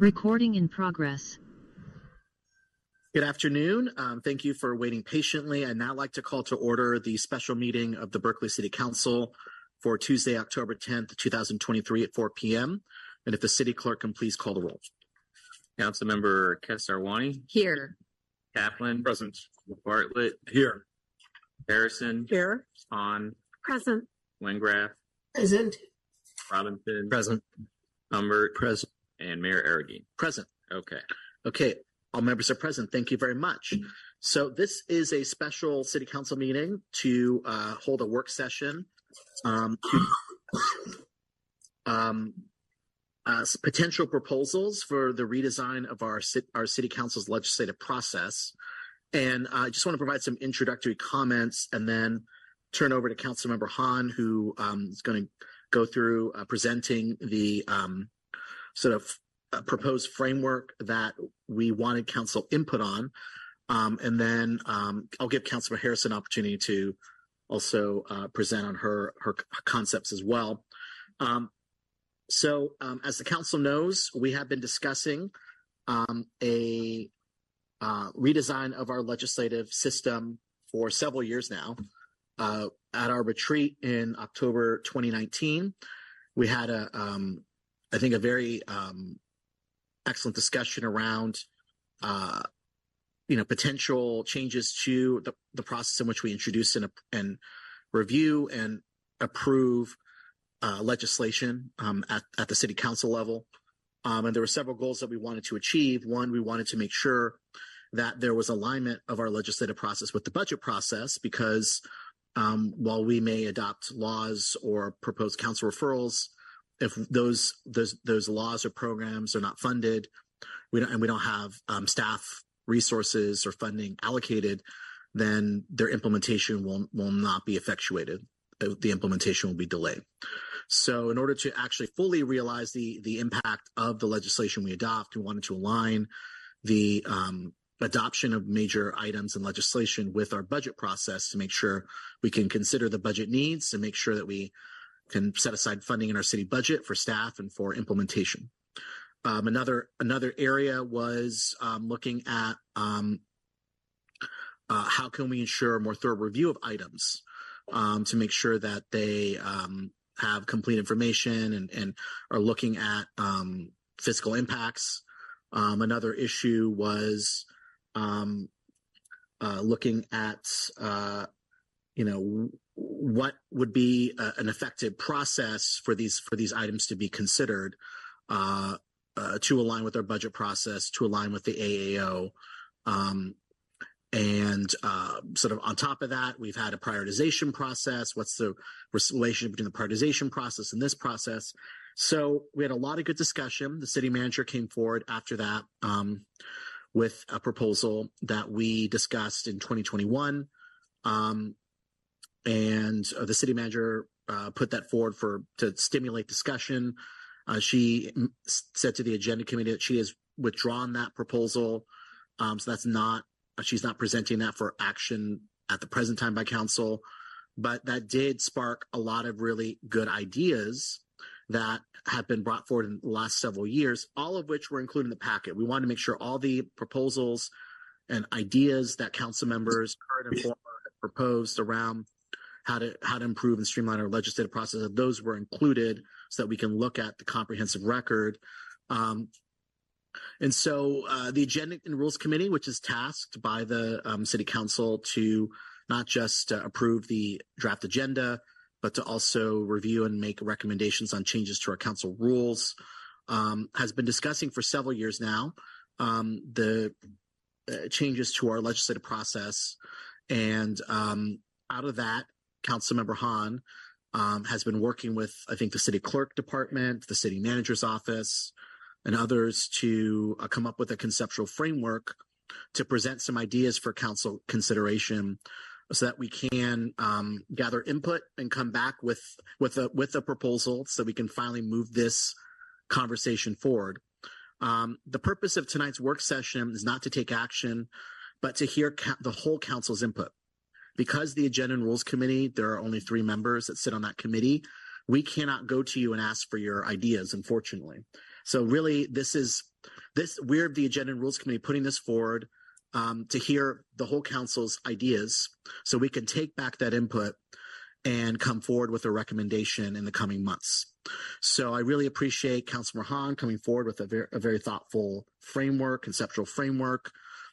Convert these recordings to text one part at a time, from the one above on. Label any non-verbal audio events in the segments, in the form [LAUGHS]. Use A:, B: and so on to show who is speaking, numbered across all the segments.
A: Recording in progress.
B: Good afternoon. Um, thank you for waiting patiently. I'd now like to call to order the special meeting of the Berkeley City Council for Tuesday, October 10th, 2023 at 4 P.M. And if the city clerk can please call the roll.
C: Councilmember Kesarwani?
D: Here.
C: Taplin?
B: Present.
C: Bartlett?
B: Here.
C: Harrison?
D: Here.
C: Hahn?
D: Present.
C: Wengraf?
D: Present.
C: Robinson?
B: Present.
C: Humbert?
B: Present.
C: And Mayor Arreguín.
B: Present.
C: Okay.
B: Okay, all members are present. Thank you very much. So this is a special city council meeting to uh, hold a work session Um, um uh, potential proposals for the redesign of our our city council's legislative process. And I just want to provide some introductory comments and then turn over to Councilmember Hahn, who um, is gonna go through uh, presenting the um, sort of uh, proposed framework that we wanted council input on. Um, and then um, I'll give Councilmember Harrison an opportunity to also uh, present on her her concepts as well. Um, so, um, as the council knows, we have been discussing a uh, redesign of our legislative system for several years now. At our retreat in October 2019, we had a, I think, a very um, excellent discussion around, uh, you know, potential changes to the the process in which we introduce and review and approve uh, legislation um, at the city council level. Um, and there were several goals that we wanted to achieve. One, we wanted to make sure that there was alignment of our legislative process with the budget process, because um, while we may adopt laws or propose council referrals, if those those those laws or programs are not funded, we don't and we don't have um, staff resources or funding allocated, then their implementation will not be effectuated. Uh, the implementation will be delayed. So in order to actually fully realize the impact of the legislation we adopt, we wanted to align the um, adoption of major items and legislation with our budget process to make sure we can consider the budget needs and make sure that we can set aside funding in our city budget for staff and for implementation. Um, another another area was um, looking at um, uh, how can we ensure a more thorough review of items to make sure that they have complete information and are looking at fiscal impacts. Another issue was uh, looking at, uh, you know, what would be uh, an effective process for these for these items to be considered uh, uh, to align with our budget process, to align with the AAO. Um, and sort of on top of that, we've had a prioritization process. What's the relationship between the prioritization process and this process? So we had a lot of good discussion. The city manager came forward after that um, with a proposal that we discussed in 2021. Um, And uh, the city manager uh, put that forward for to stimulate discussion. Uh, she said to the agenda committee that she has withdrawn that proposal. Um, so that's not. She's not presenting that for action at the present time by council. But that did spark a lot of really good ideas that have been brought forward in the last several years, all of which were included in the packet. We wanted to make sure all the proposals and ideas that council members, current and former, proposed around how to how to improve and streamline our legislative process, that those were included so that we can look at the comprehensive record. Um, and so, uh, the Agenda and Rules Committee, which is tasked by the um, city council to not just uh, approve the draft agenda, but to also review and make recommendations on changes to our council rules, um, has been discussing for several years now the uh, changes to our legislative process. And out of that, Councilmember Hahn um, has been working with, I think, the city clerk department, the city manager's office, and others to uh, come up with a conceptual framework to present some ideas for council consideration so that we can um, gather input and come back with a proposal, so we can finally move this conversation forward. Um, the purpose of tonight's work session is not to take action, but to hear the whole council's input. Because the Agenda and Rules Committee, there are only three members that sit on that committee, we cannot go to you and ask for your ideas, unfortunately. So really, this is this we're the Agenda and Rules Committee putting this forward um, to hear the whole council's ideas, so we can take back that input and come forward with a recommendation in the coming months. So I really appreciate Councilor Hahn coming forward with a very, a very thoughtful framework, conceptual framework.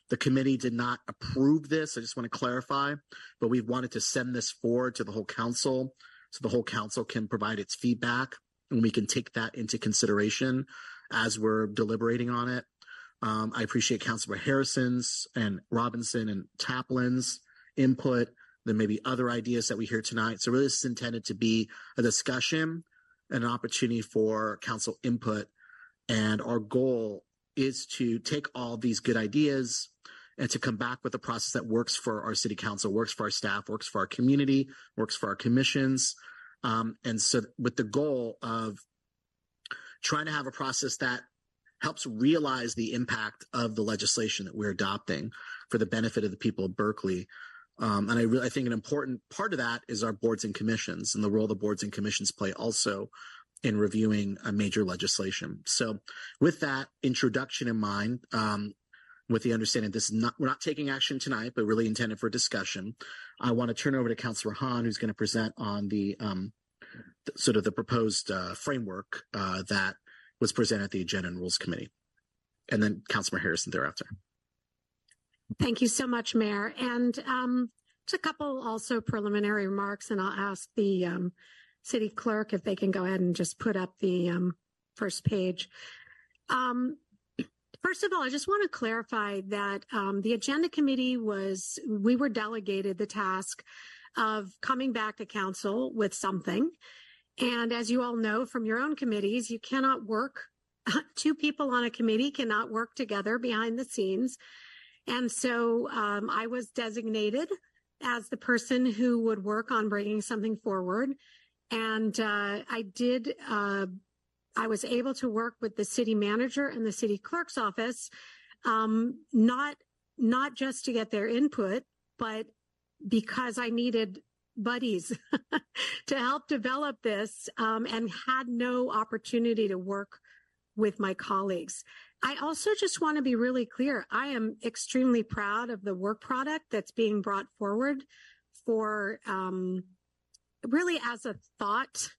B: The committee did not approve this. I just want to clarify, but we wanted to send this forward to the whole council so the whole council can provide its feedback and we can take that into consideration as we're deliberating on it. Um, I appreciate Councilor Harrison's and Robinson and Taplin's input. There may be other ideas that we hear tonight. So really this is intended to be a discussion and an opportunity for council input. And our goal is to take all these good ideas and to come back with a process that works for our city council, works for our staff, works for our community, works for our commissions. Um, and so with the goal of trying to have a process that helps realize the impact of the legislation that we're adopting for the benefit of the people of Berkeley. Um, and I really I think an important part of that is our boards and commissions and the role the boards and commissions play also in reviewing a major legislation. So with that introduction in mind, um, with the understanding this is not we're not taking action tonight, but really intended for discussion. I want to turn over to Councillor Hahn, who's going to present on the um, th- sort of the proposed uh, framework uh, that was presented at the Agenda and Rules Committee, and then Councilor Harrison thereafter.
A: Thank you so much, Mayor. And um, just a couple also preliminary remarks, and I'll ask the um, city clerk if they can go ahead and just put up the um, first page. Um, First of all, I just want to clarify that um, the agenda committee was, we were delegated the task of coming back to council with something. And as you all know from your own committees, you cannot work, [LAUGHS] two people on a committee cannot work together behind the scenes. And so um, I was designated as the person who would work on bringing something forward. And uh, I did uh, I was able to work with the city manager and the city clerk's office, um, not not just to get their input, but because I needed buddies [LAUGHS] to help develop this um, and had no opportunity to work with my colleagues. I also just want to be really clear. I am extremely proud of the work product that's being brought forward for um, really as a thought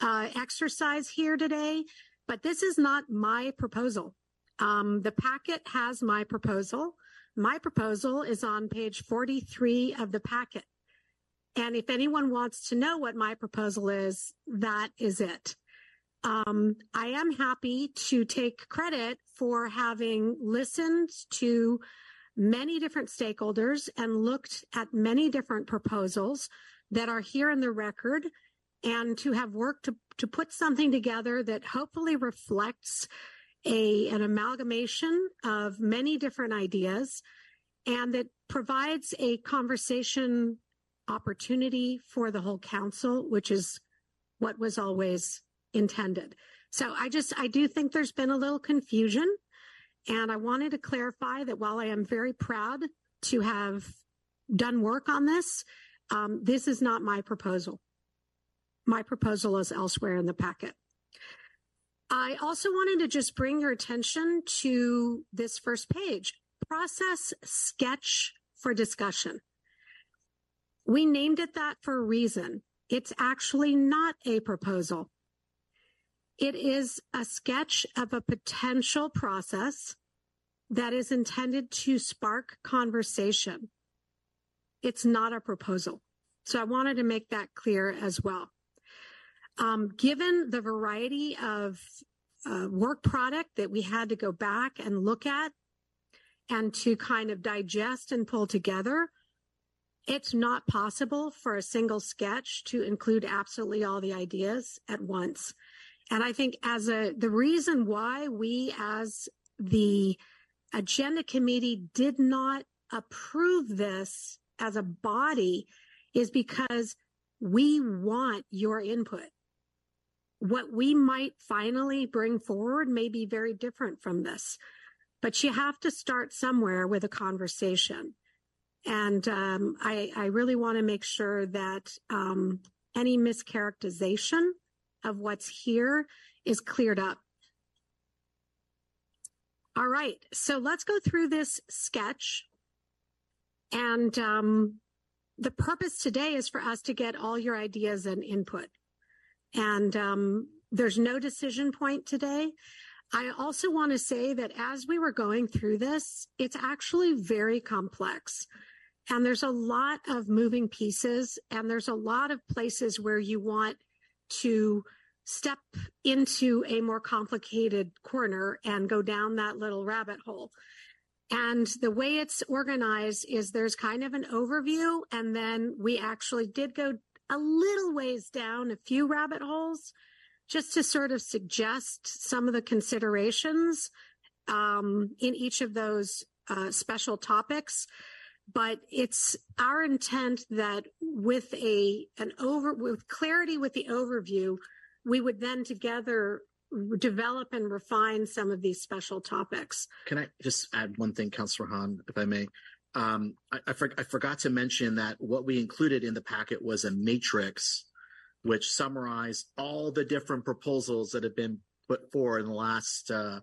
A: uh, exercise here today, but this is not my proposal. Um, the packet has my proposal. My proposal is on page 43 of the packet. And if anyone wants to know what my proposal is, that is it. Um, I am happy to take credit for having listened to many different stakeholders and looked at many different proposals that are here in the record and to have worked to, to put something together that hopefully reflects a, an amalgamation of many different ideas and that provides a conversation opportunity for the whole council, which is what was always intended. So I just, I do think there's been a little confusion. And I wanted to clarify that while I am very proud to have done work on this, um, this is not my proposal. My proposal is elsewhere in the packet. I also wanted to just bring your attention to this first page, process sketch for discussion. We named it that for a reason. It's actually not a proposal. It is a sketch of a potential process that is intended to spark conversation. It's not a proposal. So I wanted to make that clear as well. Um, given the variety of uh, work product that we had to go back and look at and to kind of digest and pull together, it's not possible for a single sketch to include absolutely all the ideas at once. And I think as a, the reason why we as the agenda committee did not approve this as a body is because we want your input what we might finally bring forward may be very different from this. But you have to start somewhere with a conversation. And um, I, I, really want to make sure that um, any mischaracterization of what's here is cleared up. All right, so let's go through this sketch. And um, the purpose today is for us to get all your ideas and input. And um, there's no decision point today. I also want to say that as we were going through this, it's actually very complex. And there's a lot of moving pieces, and there's a lot of places where you want to step into a more complicated corner and go down that little rabbit hole. And the way it's organized is there's kind of an overview, and then we actually did go a little ways down a few rabbit holes just to sort of suggest some of the considerations um, in each of those uh, special topics. But it's our intent that with a an over with clarity with the overview, we would then together develop and refine some of these special topics.
B: Can I just add one thing, Councillor Hahn, if I may? Um, I, I, for, I forgot to mention that what we included in the packet was a matrix which summarized all the different proposals that have been put forward in the last, uh,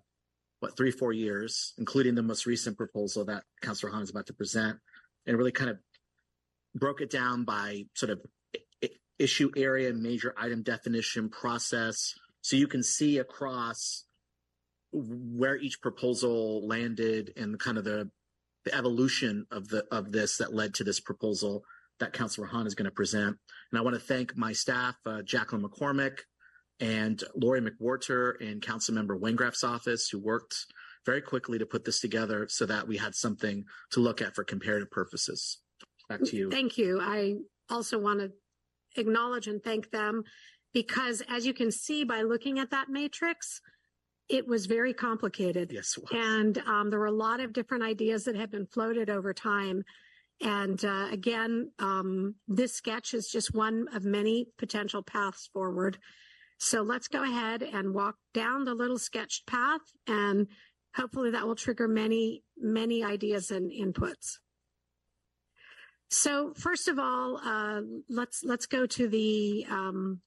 B: what, three, four years, including the most recent proposal that Councillor Hahn is about to present, and really kind of broke it down by sort of issue area, major item definition process. So you can see across where each proposal landed and kind of the, the evolution of the of this that led to this proposal that Councillor Hahn is going to present. And I want to thank my staff, uh, Jacqueline McCormick and Lori McWhorter and Councilmember Wengraf's office, who worked very quickly to put this together so that we had something to look at for comparative purposes. Back to you.
A: Thank you. I also want to acknowledge and thank them because as you can see by looking at that matrix, it was very complicated.
B: Yes.
A: And um, there were a lot of different ideas that have been floated over time. And uh, again, um, this sketch is just one of many potential paths forward. So let's go ahead and walk down the little sketched path, and hopefully that will trigger many, many ideas and inputs. So first of all, uh, let's let's go to the. Um,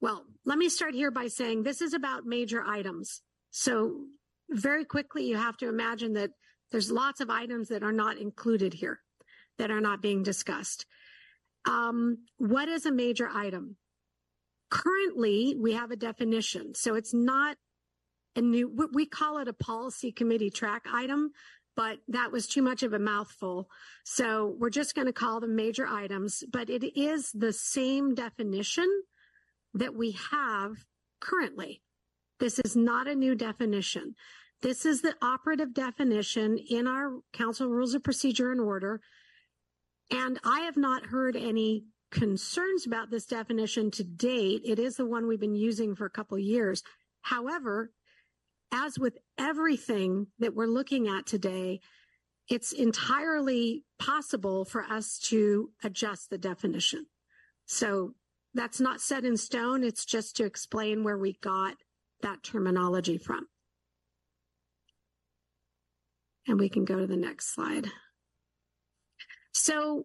A: well, let me start here by saying this is about major items. So very quickly, you have to imagine that there's lots of items that are not included here that are not being discussed. Um, what is a major item? Currently, we have a definition. So it's not a new, we- we call it a policy committee track item, but that was too much of a mouthful. So we're just going to call them major items, but it is the same definition that we have currently. This is not a new definition. This is the operative definition in our council rules of procedure and order and I have not heard any concerns about this definition to date. It is the one we've been using for a couple years. However, as with everything that we're looking at today, it's entirely possible for us to adjust the definition. So that's not set in stone. It's just to explain where we got that terminology from. And we can go to the next slide. So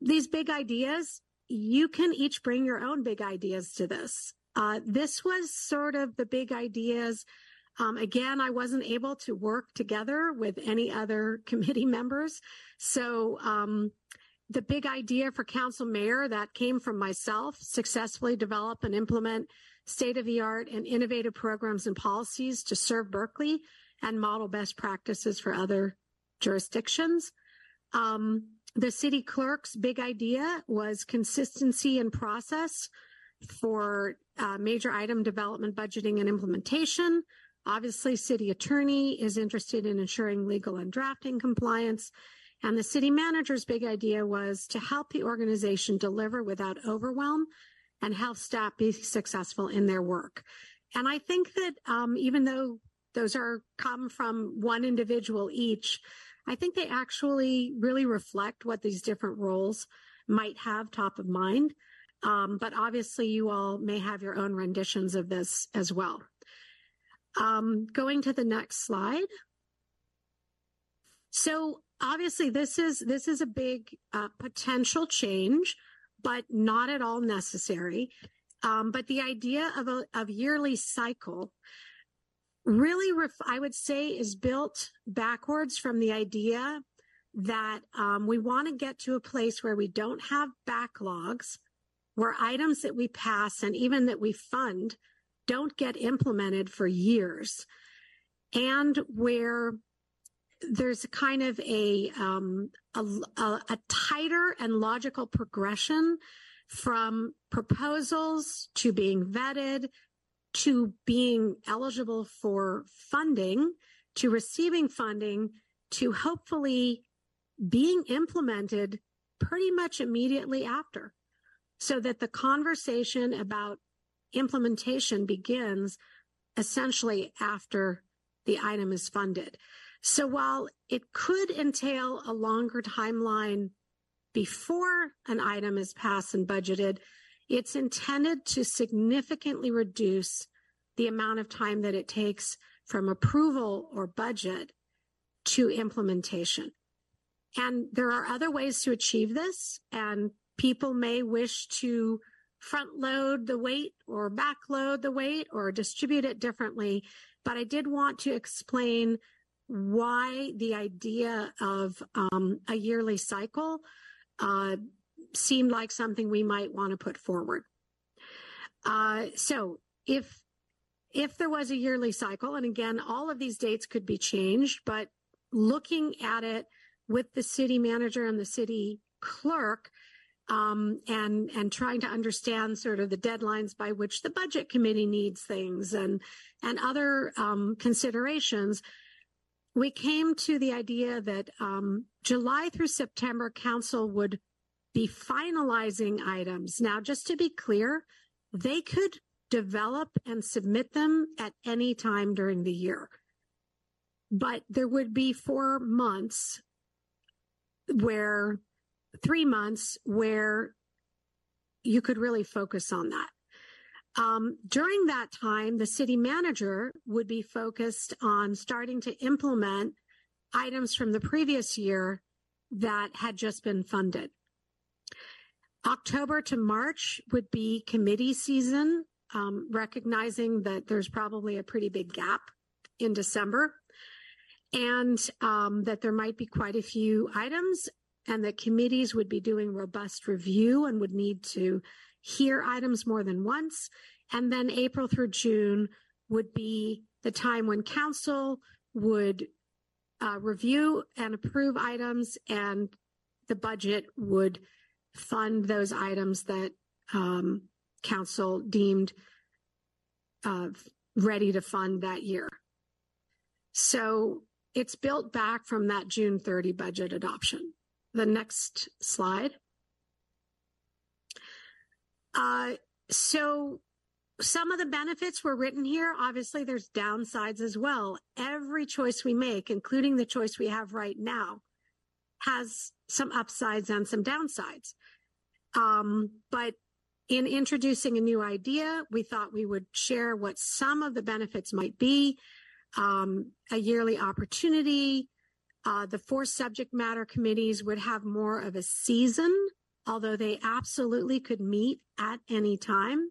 A: these big ideas, you can each bring your own big ideas to this. Uh, this was sort of the big ideas. Um, again, I wasn't able to work together with any other [LAUGHS] committee members. So um, the big idea for council mayor that came from myself, successfully develop and implement state of the art and innovative programs and policies to serve Berkeley and model best practices for other jurisdictions. Um, the city clerk's big idea was consistency in process for uh, major item development, budgeting, and implementation. Obviously, city attorney is interested in ensuring legal and drafting compliance. And the city manager's big idea was to help the organization deliver without overwhelm and help staff be successful in their work. And I think that um, even though those are come from one individual each, I think they actually really reflect what these different roles might have top of mind. Um, but obviously, you all may have your own renditions of this as well. Um, going to the next slide. So obviously, this is this is a big uh, potential change, but not at all necessary. Um, but the idea of a of yearly cycle really, ref- I would say, is built backwards from the idea that um, we want to get to a place where we don't have backlogs, where items that we pass and even that we fund don't get implemented for years, and where there's kind of a, um, a, a, tighter and logical progression from proposals to being vetted to being eligible for funding to receiving funding to hopefully being implemented pretty much immediately after so that the conversation about implementation begins essentially after the item is funded. So while it could entail a longer timeline before an item is passed and budgeted, it's intended to significantly reduce the amount of time that it takes from approval or budget to implementation. And there are other ways to achieve this, and people may wish to front load the weight or back load the weight or distribute it differently. But I did want to explain why the idea of um, a yearly cycle uh, seemed like something we might want to put forward. Uh, so if if there was a yearly cycle, and again, all of these dates could be changed, but looking at it with the city manager and the city clerk, um, and and trying to understand sort of the deadlines by which the budget committee needs things and and other um, considerations, we came to the idea that um, July through September, council would be finalizing items. Now, just to be clear, they could develop and submit them at any time during the year. But there would be four months where, three months where you could really focus on that. Um, during that time, the city manager would be focused on starting to implement items from the previous year that had just been funded. October to March would be committee season, um, recognizing that there's probably a pretty big gap in December and um, that there might be quite a few items and that committees would be doing robust review and would need to hear items more than once. And then April through June would be the time when council would uh, review and approve items and the budget would fund those items that um, council deemed uh, ready to fund that year. So it's built back from that June 30 budget adoption. The next slide. Uh, so some of the benefits were written here. Obviously, there's downsides as well. Every choice we make, including the choice we have right now, has some upsides and some downsides. Um, but in introducing a new idea, we thought we would share what some of the benefits might be. Um, a yearly opportunity. Uh, the four subject matter committees would have more of a season, although they absolutely could meet at any time.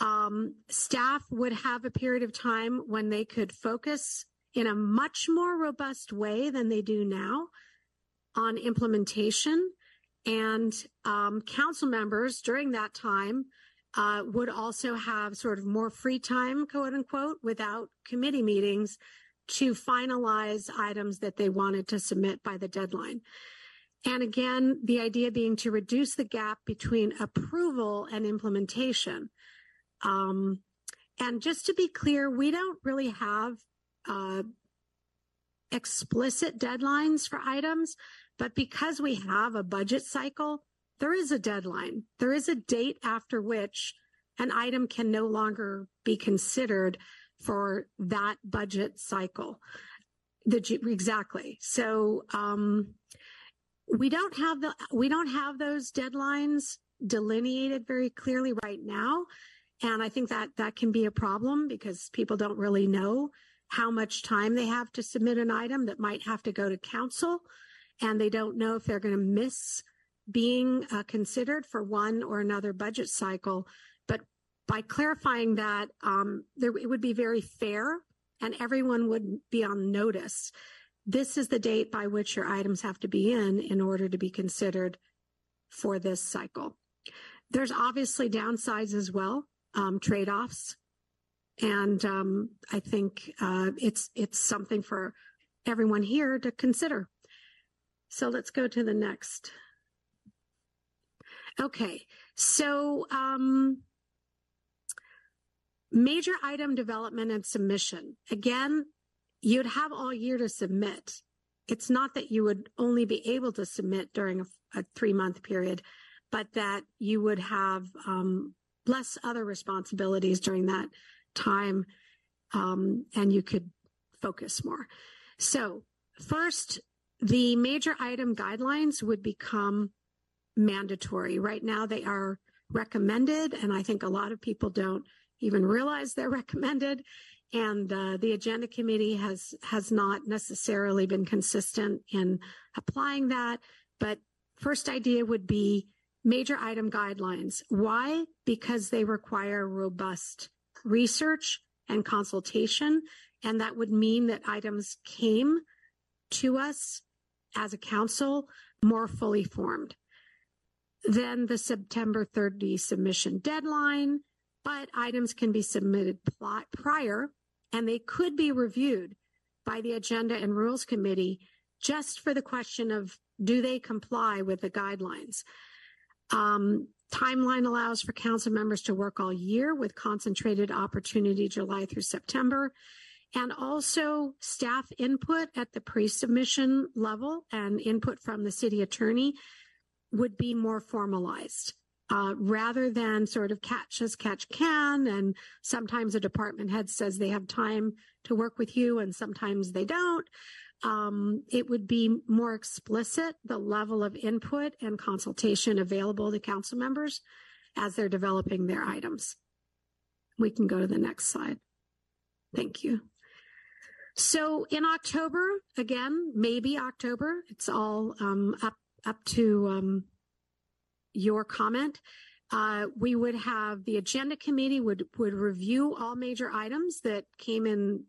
A: Um, staff would have a period of time when they could focus in a much more robust way than they do now on implementation. And um, council members during that time uh, would also have sort of more free time, quote unquote, without committee meetings to finalize items that they wanted to submit by the deadline. And again, the idea being to reduce the gap between approval and implementation. Um, and just to be clear, we don't really have uh, explicit deadlines for items. But because we have a budget cycle, there is a deadline. There is a date after which an item can no longer be considered for that budget cycle. The, exactly. So um, we don't have the we don't have those deadlines delineated very clearly right now, and I think that that can be a problem because people don't really know how much time they have to submit an item that might have to go to council and they don't know if they're going to miss being uh, considered for one or another budget cycle. But by clarifying that, um, there, it would be very fair and everyone would be on notice. This is the date by which your items have to be in in order to be considered for this cycle. There's obviously downsides as well, um, trade-offs. And um, I think uh, it's it's something for everyone here to consider. So let's go to the next. Okay, so um, major item development and submission. Again, you'd have all year to submit. It's not that you would only be able to submit during a, a three month period, but that you would have um, less other responsibilities during that time um, and you could focus more. So, first, the major item guidelines would become mandatory. Right now, they are recommended, and I think a lot of people don't even realize they're [LAUGHS] recommended. And uh, the agenda committee has has not necessarily been consistent in applying that. But first idea would be major item guidelines. Why? Because they require robust research and consultation. And that would mean that items came to us as a council more fully formed. Then the September 30 submission deadline, but items can be submitted prior and they could be reviewed by the Agenda and Rules Committee just for the question of do they comply with the guidelines. Um, timeline allows for council members to work all year with concentrated opportunity July through September. And also staff input at the pre-submission level and input from the city attorney would be more formalized. Uh, rather than sort of catch as catch can. And sometimes a department head says they have time to work with you and sometimes they don't um, it would be more explicit the level of input and consultation available to council members as they're developing their items. We can go to the next slide. Thank you. So in October, again, maybe October, it's all um, up up to um, your comment. Uh, we would have the agenda committee would would review all major items that came in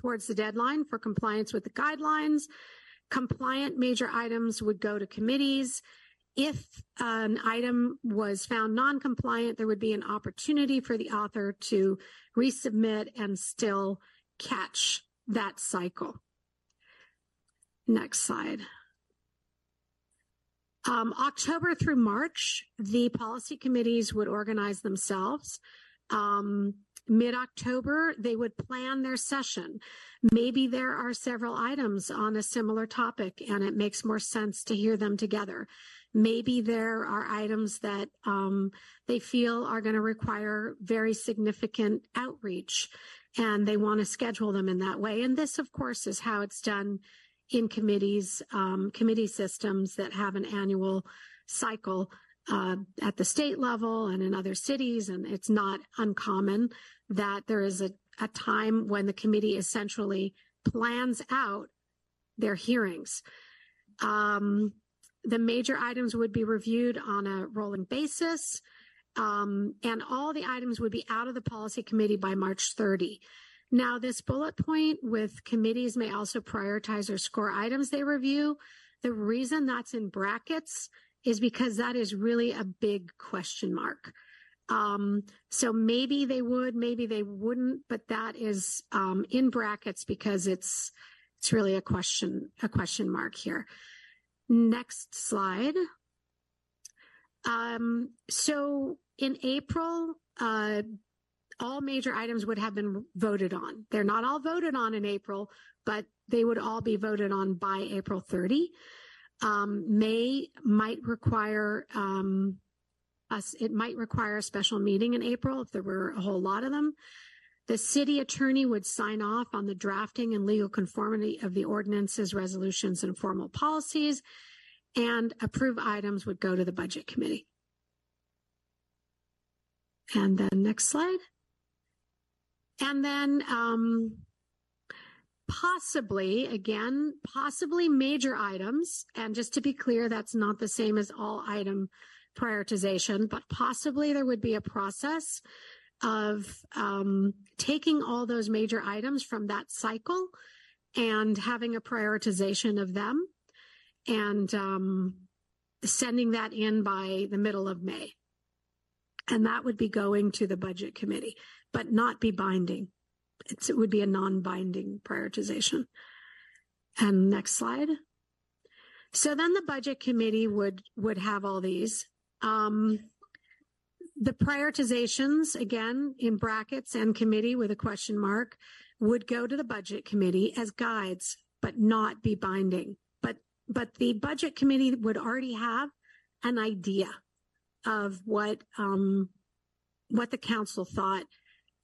A: towards the deadline for compliance with the guidelines. Compliant major items would go to committees. If an item was found non-compliant, there would be an opportunity for the author to resubmit and still catch that cycle. Next slide. Um, October through March, the policy committees would organize themselves. Um, mid October, they would plan their session. Maybe there are several items on a similar topic and it makes more sense to hear them together. Maybe there are items that um, they feel are going to require very significant outreach and they want to schedule them in that way. And this, of course, is how it's done in committees, um, committee systems that have an annual cycle uh, at the state level and in other cities. And it's not uncommon that there is a, a time when the committee essentially plans out their hearings. Um, the major items would be reviewed on a rolling basis, um, and all the items would be out of the policy committee by March 30. Now, this bullet point with committees may also prioritize or score items they review. The reason that's in brackets is because that is really a big question mark. Um, so maybe they would, maybe they wouldn't, but that is um, in brackets because it's it's really a question a question mark here. Next slide. Um, so in April, uh, all major items would have been voted on. They're not all voted on in April, but they would all be voted on by April 30. Um, May might require um, us, it might require a special meeting in April if there were a whole lot of them. The city attorney would sign off on the drafting and legal conformity of the ordinances, resolutions, and formal policies, and approve items would go to the budget committee. And then next slide. And then um, possibly, again, possibly major items. And just to be clear, that's not the same as all item prioritization, but possibly there would be a process of um, taking all those major items from that cycle and having a prioritization of them and um, sending that in by the middle of May. And that would be going to the budget committee, but not be binding. It's, it would be a non-binding prioritization. And next slide. So then the budget committee would would have all these. Um, the prioritizations, again, in brackets and committee with a question mark, would go to the budget committee as guides, but not be binding. But but the budget committee would already have an idea of what um, what the council thought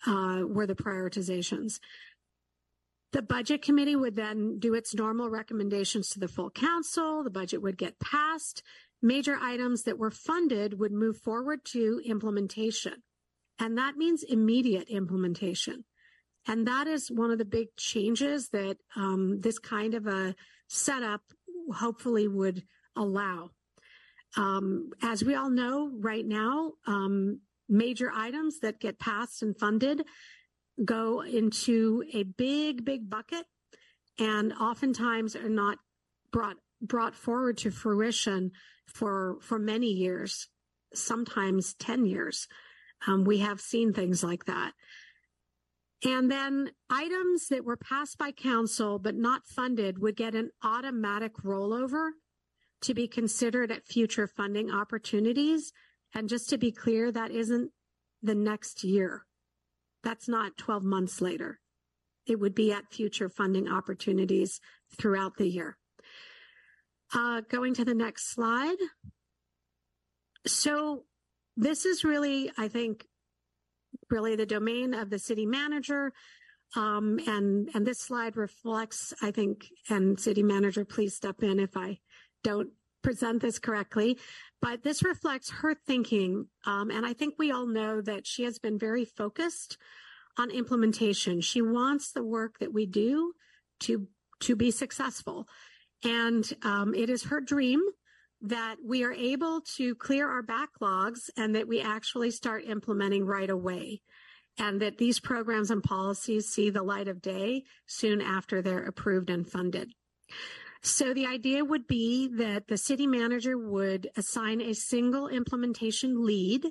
A: uh, were the prioritizations. The budget committee would then do its normal recommendations to the full council. The budget would get passed. Major items that were funded would move forward to implementation. And that means immediate implementation. And that is one of the big changes that um, this kind of a setup hopefully would allow. Um, as we all know right now, um, major items that get passed and funded go into a big, big bucket and oftentimes are not brought brought forward to fruition for for many years, sometimes 10 years. Um, we have seen things like that. And then items that were passed by council but not funded would get an automatic rollover to be considered at future funding opportunities. And just to be clear, that isn't the next year. That's not 12 months later. It would be at future funding opportunities throughout the year. Uh, going to the next slide. So this is really, I think, really the domain of the city manager. Um, and, and this slide reflects, I think, and city manager, please step in if I don't present this correctly, but this reflects her thinking. Um, and I think we all know that she has been very focused on implementation. She wants the work that we do to, to be successful. And um, it is her dream that we are able to clear our backlogs and that we actually start implementing right away. And that these programs and policies see the light of day soon after they're approved and funded. So the idea would be that the city manager would assign a single implementation lead.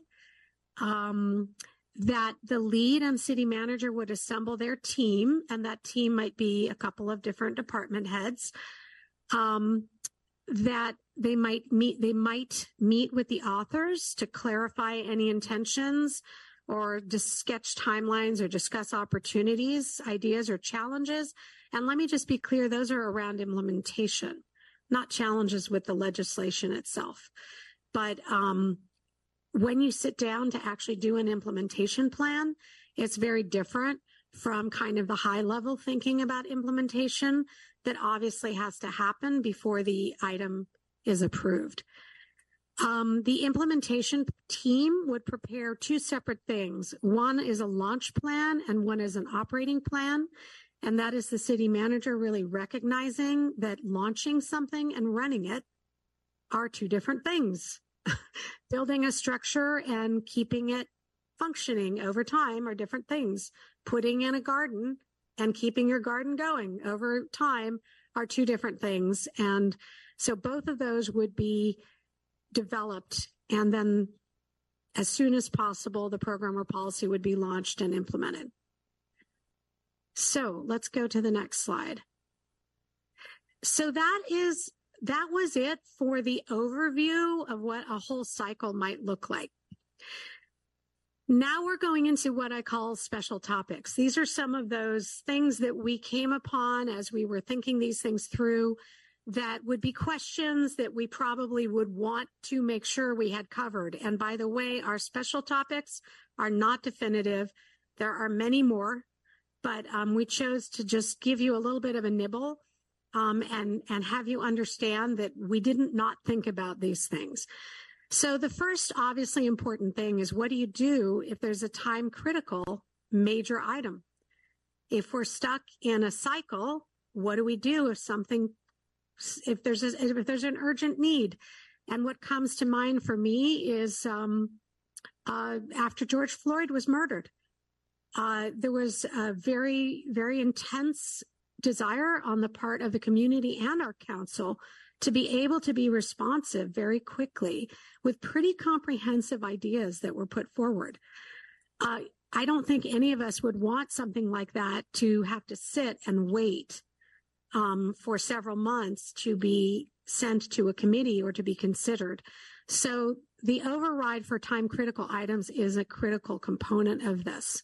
A: Um, that the lead and city manager would assemble their team, and that team might be a couple of different department heads. Um, that they might meet they might meet with the authors to clarify any intentions or just sketch timelines or discuss opportunities, ideas, or challenges. And let me just be clear, those are around implementation, not challenges with the legislation itself. But um, when you sit down to actually do an implementation plan, it's very different from kind of the high level thinking about implementation that obviously has to happen before the item is approved. Um, the implementation team would prepare two separate things. One is a launch plan and one is an operating plan. And that is the city manager really recognizing that launching something and running it are two different things. [LAUGHS] Building a structure and keeping it functioning over time are different things. Putting in a garden and keeping your garden going over time are two different things. And so both of those would be developed and then as soon as possible, the program or policy would be launched and implemented. So let's go to the next slide. So that is, that was it for the overview of what a whole cycle might look like. Now we're going into what I call special topics. These are some of those things that we came upon as we were thinking these things through that would be questions that we probably would want to make sure we had covered. And by the way, our special topics are not definitive. There are many more, but um, we chose to just give you a little bit of a nibble um, and and have you understand that we didn't not think about these things. So the first obviously important thing is what do you do if there's a time critical major item? If we're stuck in a cycle, what do we do if something if there's a, if there's an urgent need? And what comes to mind for me is um, uh, after George Floyd was murdered. Uh, there was a very, very intense desire on the part of the community and our council to be able to be responsive very quickly with pretty comprehensive ideas that were put forward. Uh, I don't think any of us would want something like that to have to sit and wait um, for several months to be sent to a committee or to be considered. So the override for time critical items is a critical component of this.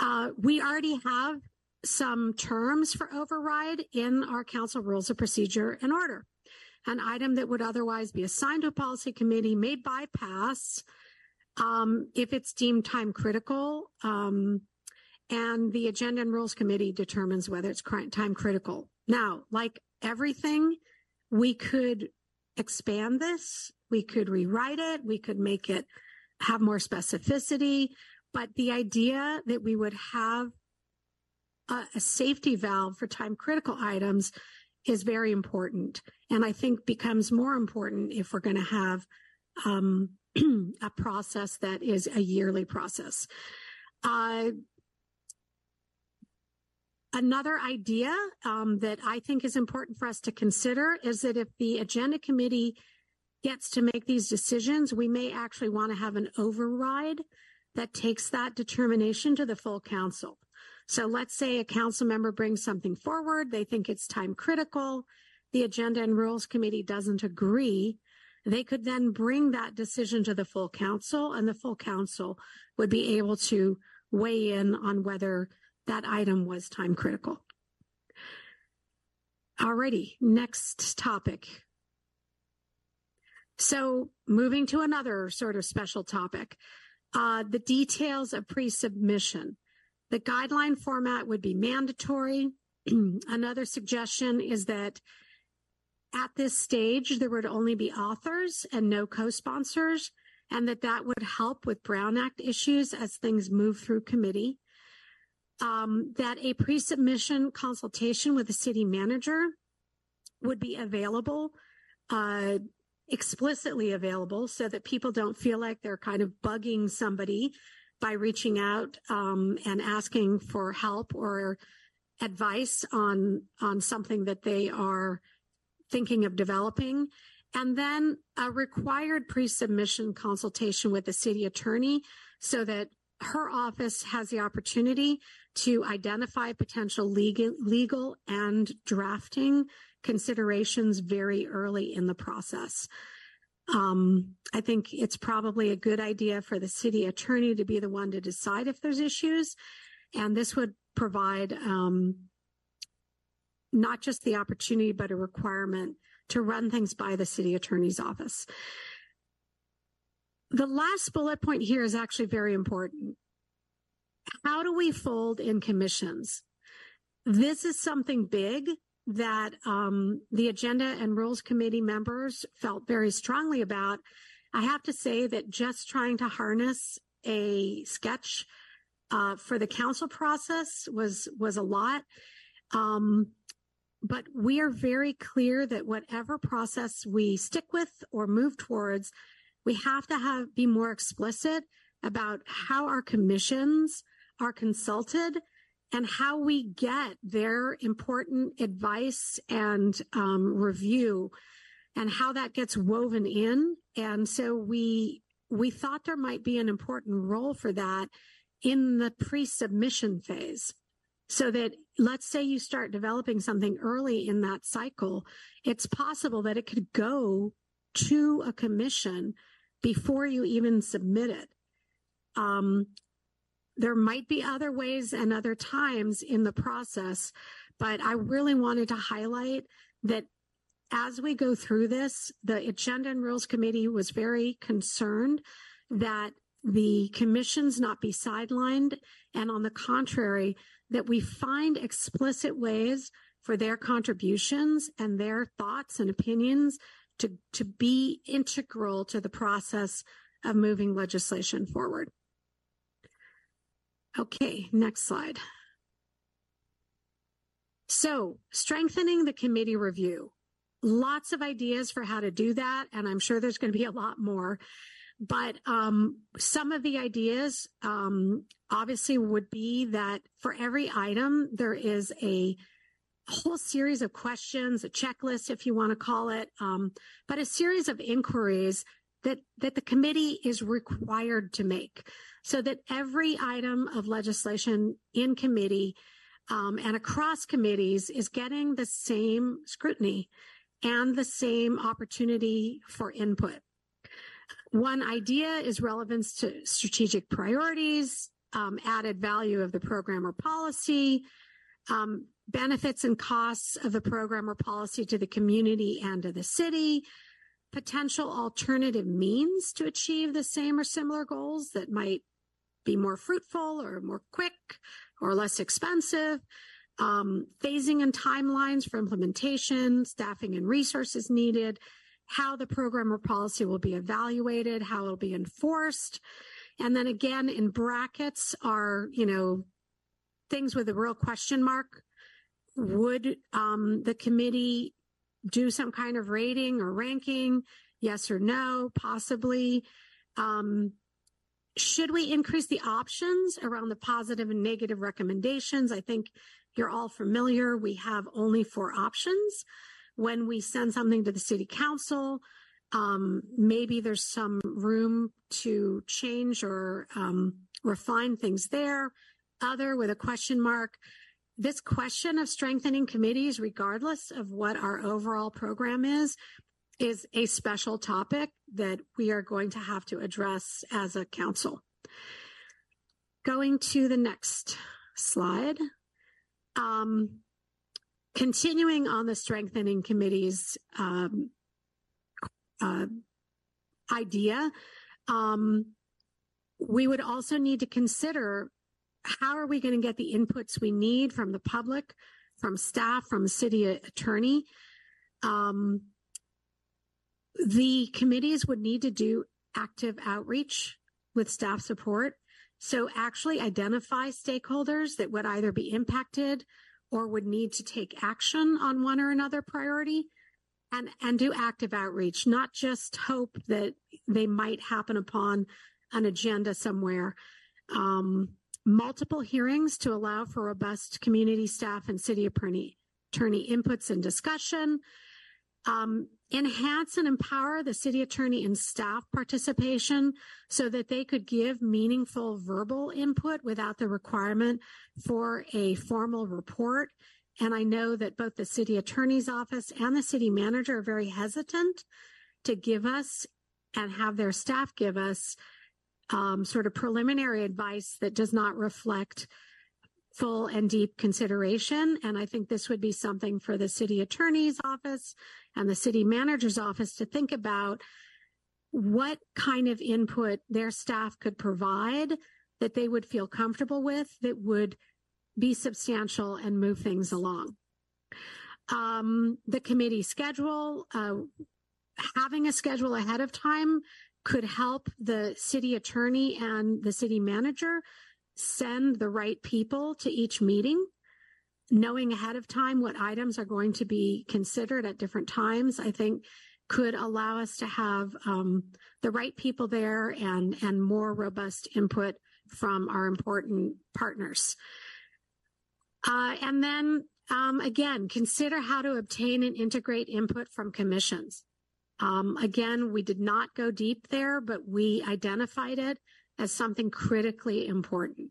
A: Uh, we already have some terms for override in our council rules of procedure and order. An item that would otherwise be assigned to a policy committee may bypass um, if it's deemed time critical. Um, and the agenda and rules committee determines whether it's time critical. Now, like everything, we could expand this, we could rewrite it, we could make it have more specificity. But the idea that we would have a, a safety valve for time critical items is very important. And I think becomes more important if we're going to have um, [CLEARS THROAT] a process that is a yearly process. Uh, another idea um, that I think is important for us to consider is that if the agenda committee gets to make these decisions, we may actually want to have an override that takes that determination to the full council. So let's say a council member brings something forward, they think it's time critical, the agenda and rules committee doesn't agree. They could then bring that decision to the full council and the full council would be able to weigh in on whether that item was time critical. Alrighty, next topic. So moving to another sort of special topic, uh, the details of pre-submission. The guideline format would be mandatory. [CLEARS THROAT] Another suggestion is that at this stage, there would only be authors and no co-sponsors, and that that would help with Brown Act issues as things move through committee. Um, that a pre-submission consultation with the city manager would be available, uh, explicitly available, so that people don't feel like they're kind of bugging somebody by reaching out um, and asking for help or advice on on something that they are thinking of developing. And then a required pre-submission consultation with the city attorney so that her office has the opportunity to identify potential legal, legal and drafting considerations very early in the process. Um, I think it's probably a good idea for the city attorney to be the one to decide if there's issues. And this would provide um, not just the opportunity, but a requirement to run things by the city attorney's office. The last bullet point here is actually very important. How do we fold in commissions? This is something big that um, the Agenda and Rules Committee members felt very strongly about. I have to say that just trying to harness a sketch uh, for the council process was was a lot. Um, but we are very clear that whatever process we stick with or move towards, we have to have be more explicit about how our commissions are consulted and how we get their important advice and um, review and how that gets woven in. And so we we thought there might be an important role for that in the pre-submission phase. So that let's say you start developing something early in that cycle, it's possible that it could go to a commission before you even submit it. Um, there might be other ways and other times in the process, but I really wanted to highlight that as we go through this, the Agenda and Rules Committee was very concerned that the commissions not be sidelined, and on the contrary, that we find explicit ways for their contributions and their thoughts and opinions to, to be integral to the process of moving legislation forward. Okay, next slide. So, strengthening the committee review. Lots of ideas for how to do that, and I'm sure there's going to be a lot more. but um, some of the ideas um, obviously would be that for every item, there is a whole series of questions, a checklist, if you want to call it, um, but a series of inquiries that that the committee is required to make, so that every item of legislation in committee um, and across committees is getting the same scrutiny and the same opportunity for input. One idea is relevance to strategic priorities, um, added value of the program or policy, um, benefits and costs of the program or policy to the community and to the city, potential alternative means to achieve the same or similar goals that might be more fruitful or more quick or less expensive, um, phasing and timelines for implementation, staffing and resources needed, how the program or policy will be evaluated, how it'll be enforced. And then again, in brackets are, you know, things with a real question mark. Would um, the committee do some kind of rating or ranking? Yes or no, possibly. Um, should we increase the options around the positive and negative recommendations? I think you're all familiar. We have only four options. When we send something to the city council, um, maybe there's some room to change or um, refine things there. Other with a question mark. This question of strengthening committees, regardless of what our overall program is, is a special topic that we are going to have to address as a council. Going to the next slide. Um, continuing on the strengthening committees um, uh, idea, um, we would also need to consider how are we going to get the inputs we need from the public, from staff, from city attorney. Um, the committees would need to do active outreach with staff support. So actually identify stakeholders that would either be impacted or would need to take action on one or another priority and, and do active outreach, not just hope that they might happen upon an agenda somewhere. Um, multiple hearings to allow for robust community staff and city attorney, attorney inputs and discussion. Um, enhance and empower the city attorney and staff participation so that they could give meaningful verbal input without the requirement for a formal report. And I know that both the city attorney's office and the city manager are very hesitant to give us and have their staff give us um, sort of preliminary advice that does not reflect full and deep consideration. And I think this would be something for the city attorney's office and the city manager's office to think about what kind of input their staff could provide that they would feel comfortable with that would be substantial and move things along. Um, the committee schedule, uh, having a schedule ahead of time could help the city attorney and the city manager send the right people to each meeting knowing ahead of time what items are going to be considered at different times, I think could allow us to have um, the right people there and and more robust input from our important partners. Uh, and then um, again, consider how to obtain and integrate input from commissions. Um, again, we did not go deep there, but we identified it as something critically important.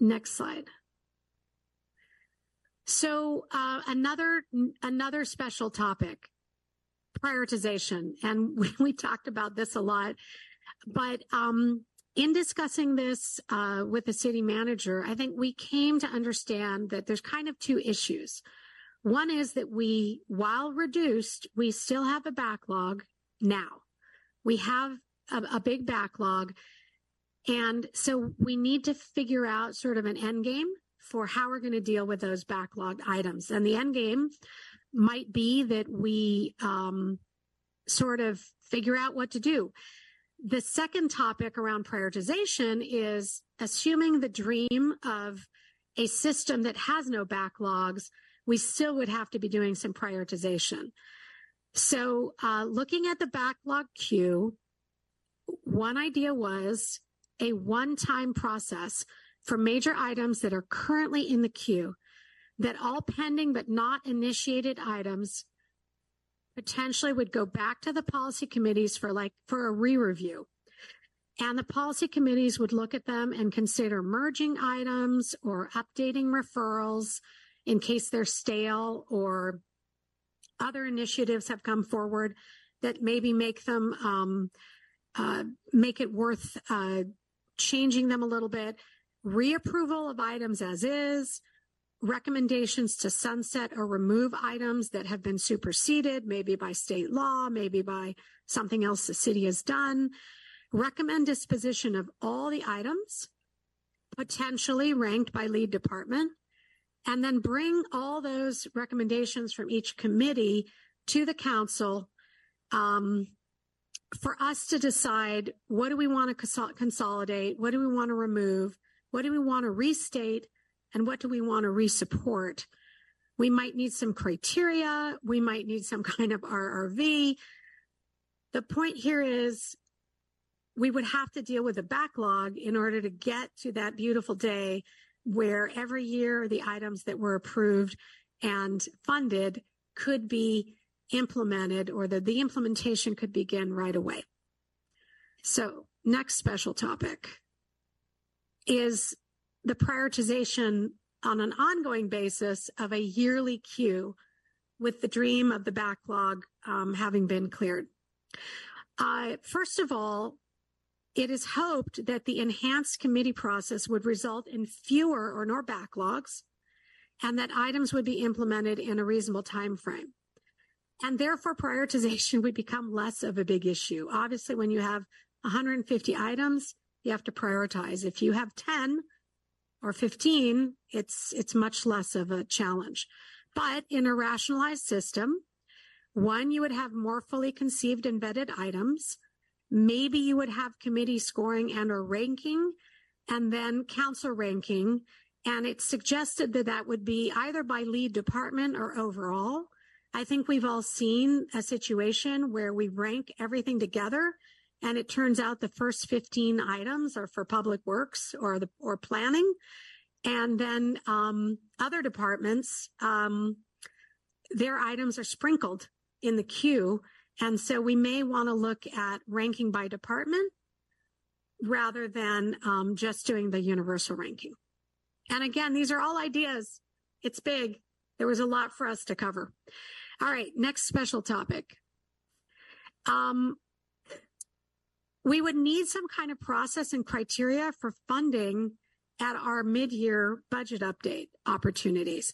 A: Next slide. So uh, another another special topic, prioritization, and [LAUGHS] we, we talked about this a lot. But um, in discussing this uh, with the city manager, I think we came to understand that there's kind of two issues. One is that we, while reduced, we still have a backlog now. We have a, a big backlog. And so we need to figure out sort of an end game for how we're going to deal with those backlogged items. And the end game might be that we um, sort of figure out what to do. The second topic around prioritization is assuming the dream of a system that has no backlogs, we still would have to be doing some prioritization. So, uh, looking at the backlog queue, one idea was a one-time process for major items that are currently in the queue, that all pending but not initiated items potentially would go back to the policy committees for like, for a re-review. And the policy committees would look at them and consider merging items or updating referrals in case they're stale or other initiatives have come forward that maybe make them um, uh, make it worth uh, changing them a little bit. Reapproval of items as is, recommendations to sunset or remove items that have been superseded, maybe by state law, maybe by something else the city has done. Recommend disposition of all the items, potentially ranked by lead department, and then bring all those recommendations from each committee to the council um, for us to decide what do we want to consolidate, what do we want to remove, what do we want to restate, and what do we want to resupport. We might need some criteria. We might need some [LAUGHS] kind of RRV. The point here is we would have to deal with a backlog in order to get to that beautiful day where every year the items that were approved and funded could be implemented or that the implementation could begin right away. So next special topic is the prioritization on an ongoing basis of a yearly queue with the dream of the backlog um, having been cleared. Uh, first of all, it is hoped that the enhanced committee process would result in fewer or no backlogs and that items would be implemented in a reasonable time frame. And therefore prioritization [LAUGHS] would become less of a big issue. Obviously, when you have 150 items, you have to prioritize. If you have 10 or 15, it's it's much less of a challenge. But in a rationalized system, one, you would have more fully conceived and vetted items. Maybe you would have committee scoring and or ranking and then council ranking. And it's suggested that that would be either by lead department or overall. I think we've all seen a situation where we rank everything together and it turns out the first 15 items are for public works or the or planning. And then um, other departments um, their items are sprinkled in the queue. And so we may want to look at ranking by department rather than um, just doing the universal ranking. And again these are all ideas. It's big. There was a lot for us to cover all right next special topic um, we would need some kind of process and criteria for funding at our mid-year budget update opportunities.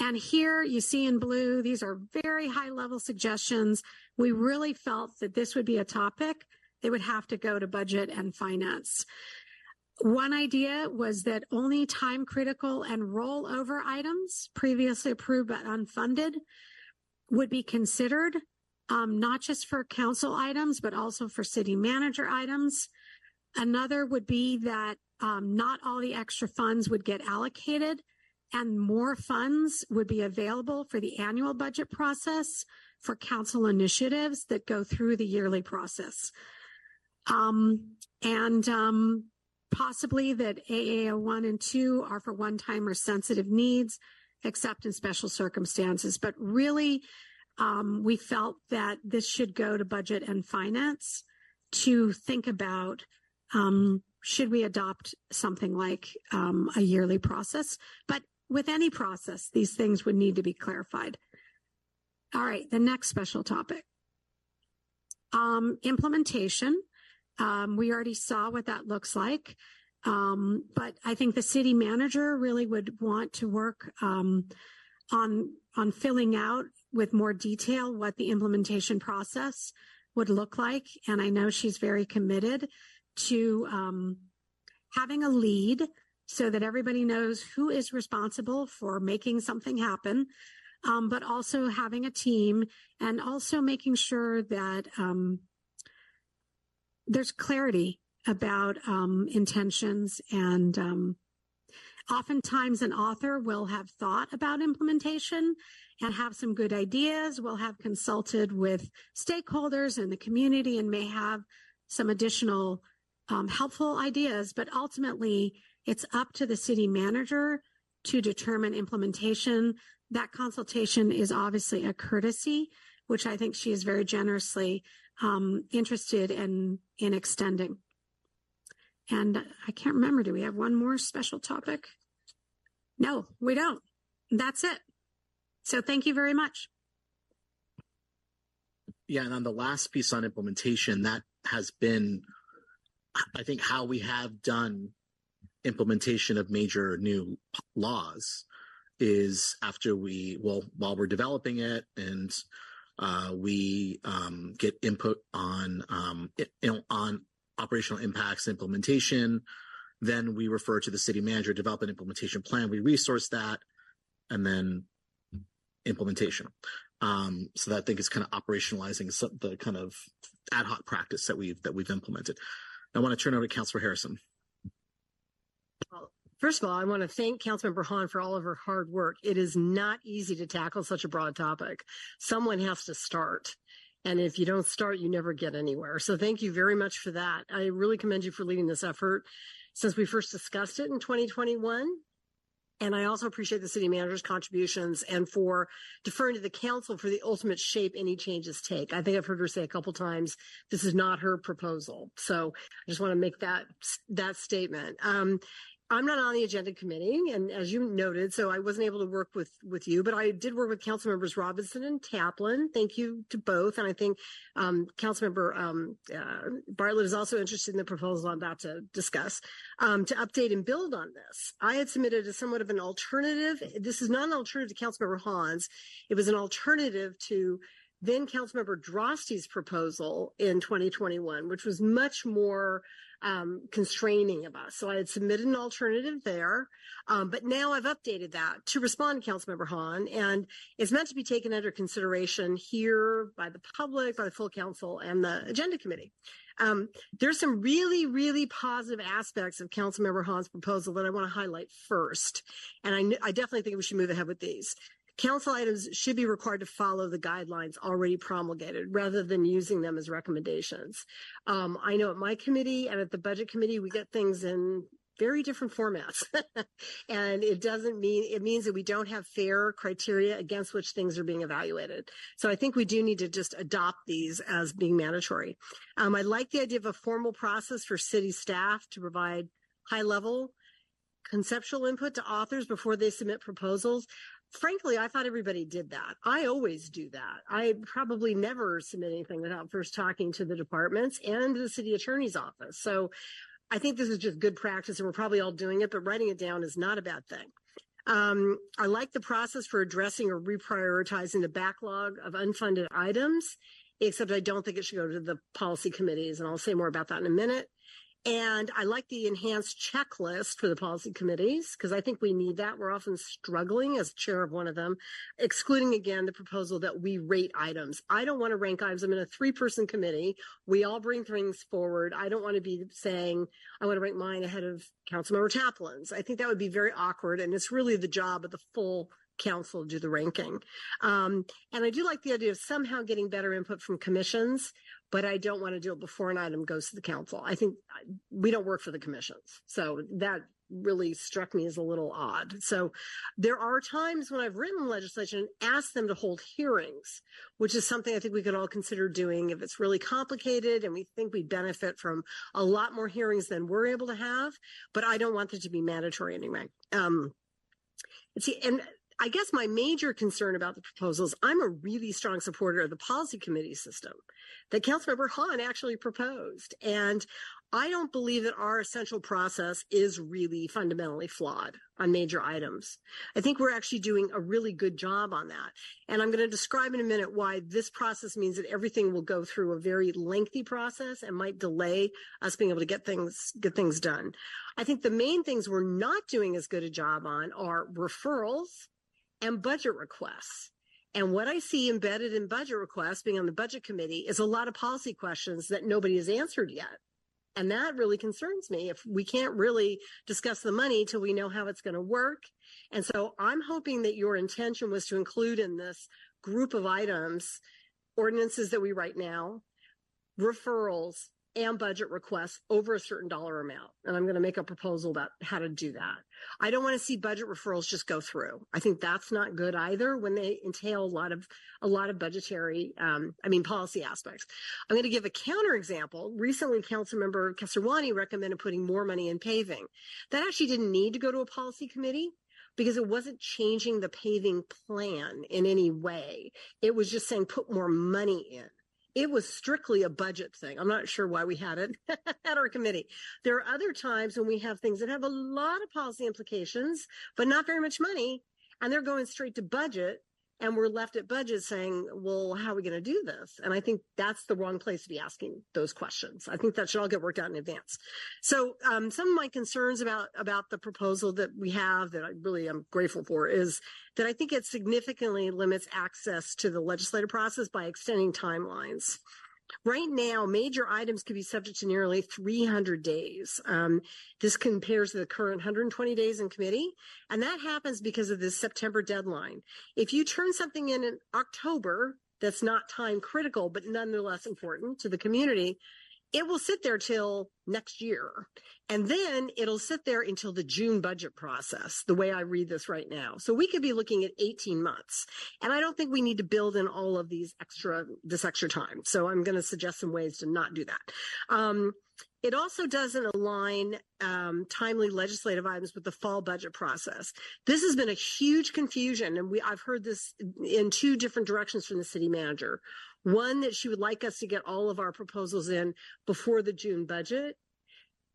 A: And here you see in blue, these are very high level suggestions. We really felt that this would be a topic that would have to go to budget and finance. One idea was that only time critical and rollover items previously approved but unfunded would be considered um, not just for council items, but also for city manager items. Another would be that um, not all the extra funds would get allocated and more funds would be available for the annual budget process for council initiatives that go through the yearly process. Um, and um, possibly that AAO 1 and 2 are for one time or sensitive needs, except in special circumstances. But really, um, we felt that this should go to budget and finance to think about um, should we adopt something like um, a yearly process. But with any process, these things would need to be clarified. All right, the next special topic. Um, implementation. Um, we already saw what that looks like. Um, but I think the city manager really would want to work um, on on filling out with more detail what the implementation process would look like. And I know she's very committed to um, having a lead so that everybody knows who is responsible for making something happen, um, but also having a team and also making sure that um, there's clarity about um, intentions and um, oftentimes an author will have thought about implementation and have some good ideas, will have consulted with stakeholders in the community and may have some additional um, helpful ideas, but ultimately it's up to the city manager to determine implementation. That consultation is obviously a courtesy, which I think she is very generously um, interested in in extending. And I can't remember. Do we have one more special topic? No, we don't. That's it. So thank you very much.
B: Yeah, and on the last piece on implementation, that has been, I think, how we have done implementation of major new laws is after we, well, while we're developing it and uh, we um, get input on, um, it, you know, on operational impacts implementation, then we refer to the city manager, develop an implementation plan. We resource that, and then implementation. Um, so that I think is kind of operationalizing some, the kind of ad hoc practice that we've that we've implemented. I want to turn over to Councilor Harrison.
D: First of all, I want to thank Councilmember Hahn for all of her hard work. It is not easy to tackle such a broad topic. Someone has to start. And if you don't start, you never get anywhere. So thank you very much for that. I really commend you for leading this effort since we first discussed it in 2021. And I also appreciate the city manager's contributions and for deferring to the council for the ultimate shape any changes take. I think I've heard her say a couple times, this is not her proposal. So I just want to make that, that statement. Um, I'm not on the agenda committee, and as you noted, so I wasn't able to work with with you, but I did work with council members Robinson and Taplin. Thank you to both, and I think um, Councilmember um, uh, Bartlett is also interested in the proposal I'm about to discuss um, to update and build on this. I had submitted a somewhat of an alternative. This is not an alternative to Councilmember Hahn's. It was an alternative to then Councilmember Droste's proposal in 2021, which was much more um, constraining of us. So I had submitted an alternative there, um, but now I've updated that to respond to Councilmember Hahn, and it's meant to be taken under consideration here by the public, by the full council, and the agenda committee. Um, there's some really, really positive aspects of Councilmember Hahn's proposal that I want to highlight first, and I, I definitely think we should move ahead with these. Council items should be required to follow the guidelines already promulgated rather than using them as recommendations. Um, I know at my committee and at the budget committee, we get things in very different formats. [LAUGHS] and it doesn't mean, it means that we don't have fair criteria against which things are being evaluated. So I think we do need to just adopt these as being mandatory. Um, I like the idea of a formal process for city staff to provide high level conceptual input to authors before they submit proposals frankly, I thought everybody did that. I always do that. I probably never submit anything without first talking to the departments and the city attorney's office. So I think this is just good practice and we're probably all doing it, but writing it down is not a bad thing. Um, I like the process for addressing or reprioritizing the backlog of unfunded items, except I don't think it should go to the policy committees. And I'll say more about that in a minute. And I like the enhanced checklist for the policy committees because I think we need that. We're often struggling as chair of one of them, excluding again the proposal that we rate items. I don't want to rank items. I'm in a three person committee. We all bring things forward. I don't want to be saying I want to rank mine ahead of Councilmember Taplin's. I think that would be very awkward. And it's really the job of the full council to do the ranking. Um, and I do like the idea of somehow getting better input from commissions but I don't want to do it before an item goes to the council. I think we don't work for the commissions. So that really struck me as a little odd. So there are times when I've written legislation and asked them to hold hearings, which is something I think we could all consider doing if it's really complicated and we think we benefit from a lot more hearings than we're able to have. But I don't want it to be mandatory anyway. Um, see, and I guess my major concern about the proposals, I'm a really strong supporter of the policy committee system that Councilmember Hahn actually proposed. And I don't believe that our essential process is really fundamentally flawed on major items. I think we're actually doing a really good job on that. And I'm going to describe in a minute why this process means that everything will go through a very lengthy process and might delay us being able to get things get things done. I think the main things we're not doing as good a job on are referrals and budget requests. And what I see embedded in budget requests being on the budget committee is a lot of policy questions that nobody has answered yet. And that really concerns me if we can't really discuss the money till we know how it's going to work. And so I'm hoping that your intention was to include in this group of items ordinances that we write now, referrals, and budget requests over a certain dollar amount. And I'm going to make a proposal about how to do that. I don't want to see budget referrals just go through. I think that's not good either when they entail a lot of a lot of budgetary, um, I mean, policy aspects. I'm going to give a counter example. Recently, Councilmember Kesarwani recommended putting more money in paving. That actually didn't need to go to a policy committee because it wasn't changing the paving plan in any way. It was just saying put more money in. It was strictly a budget thing. I'm not sure why we had it [LAUGHS] at our committee. There are other times when we have things that have a lot of policy implications, but not very much money, and they're going straight to budget and we're left at budget saying, well, how are we going to do this? And I think that's the wrong place to be asking those questions. I think that should all get worked out in advance. So um, some of my concerns about about the proposal that we have that I really am grateful for is that I think it significantly limits access to the legislative process by extending timelines. Right now, major items could be subject to nearly 300 days. Um, this compares to the current 120 days in committee, and that happens because of this September deadline. If you turn something in in October that's not time critical, but nonetheless important to the community, it will sit there till next year. And then it'll sit there until the June budget process, the way I read this right now. So we could be looking at 18 months. And I don't think we need to build in all of these extra, this extra time. So I'm going to suggest some ways to not do that. Um, it also doesn't align um, timely legislative items with the fall budget process. This has been a huge confusion, and we I've heard this in two different directions from the city manager. One that she would like us to get all of our proposals in before the June budget,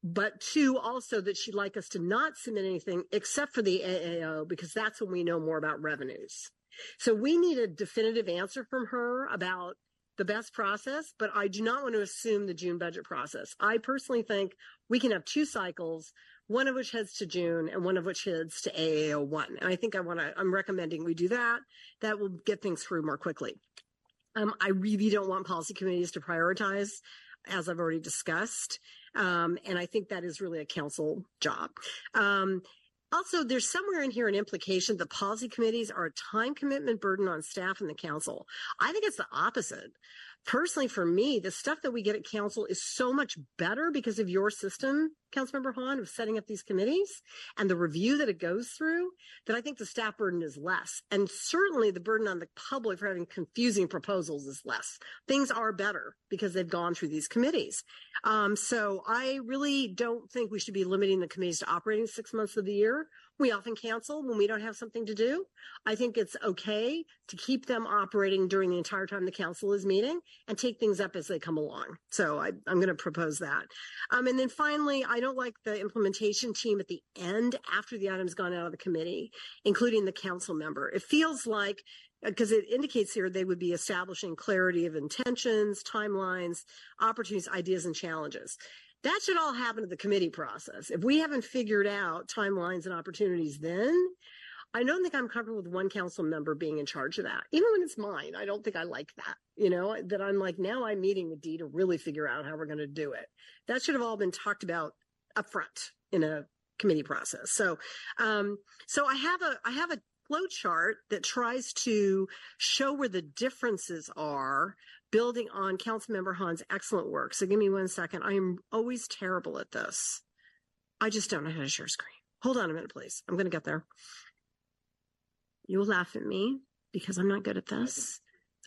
D: but two also that she'd like us to not submit anything except for the AAO because that's when we know more about revenues. So we need a definitive answer from her about the best process, but I do not want to assume the June budget process. I personally think we can have two cycles, one of which heads to June and one of which heads to AAO one. And I think I want to, I'm recommending we do that. That will get things through more quickly. Um, I really don't want policy committees to prioritize, as I've already discussed. Um, and I think that is really a council job. Um, also, there's somewhere in here an implication that policy committees are a time commitment burden on staff and the council. I think it's the opposite. Personally, for me, the stuff that we get at council is so much better because of your system, Councilmember Hahn, of setting up these committees and the review that it goes through, that I think the staff burden is less. And certainly the burden on the public for having confusing proposals is less. Things are better because they've gone through these committees. Um, so I really don't think we should be limiting the committees to operating six months of the year. We often cancel when we don't have something to do. I think it's okay to keep them operating during the entire time the council is meeting and take things up as they come along. So I, am going to propose that. Um, and then finally, I don't like the implementation team at the end after the item's gone out of the committee, including the council member. It feels like because it indicates here they would be establishing clarity of intentions, timelines, opportunities, ideas, and challenges. That should all happen at the committee process. If we haven't figured out timelines and opportunities then, I don't think I'm comfortable with one council member being in charge of that. Even when it's mine, I don't think I like that. You know, that I'm like, now I'm meeting with Dee to really figure out how we're going to do it. That should have all been talked about upfront in a committee process. So, um, so I have a, I have a flow chart that tries to show where the differences are building on Councilmember Hahn's excellent work. So give me one second. I am always terrible at this. I just don't know how to share screen. Hold on a minute, please. I'm going to get there. You will laugh at me because I'm not good at this.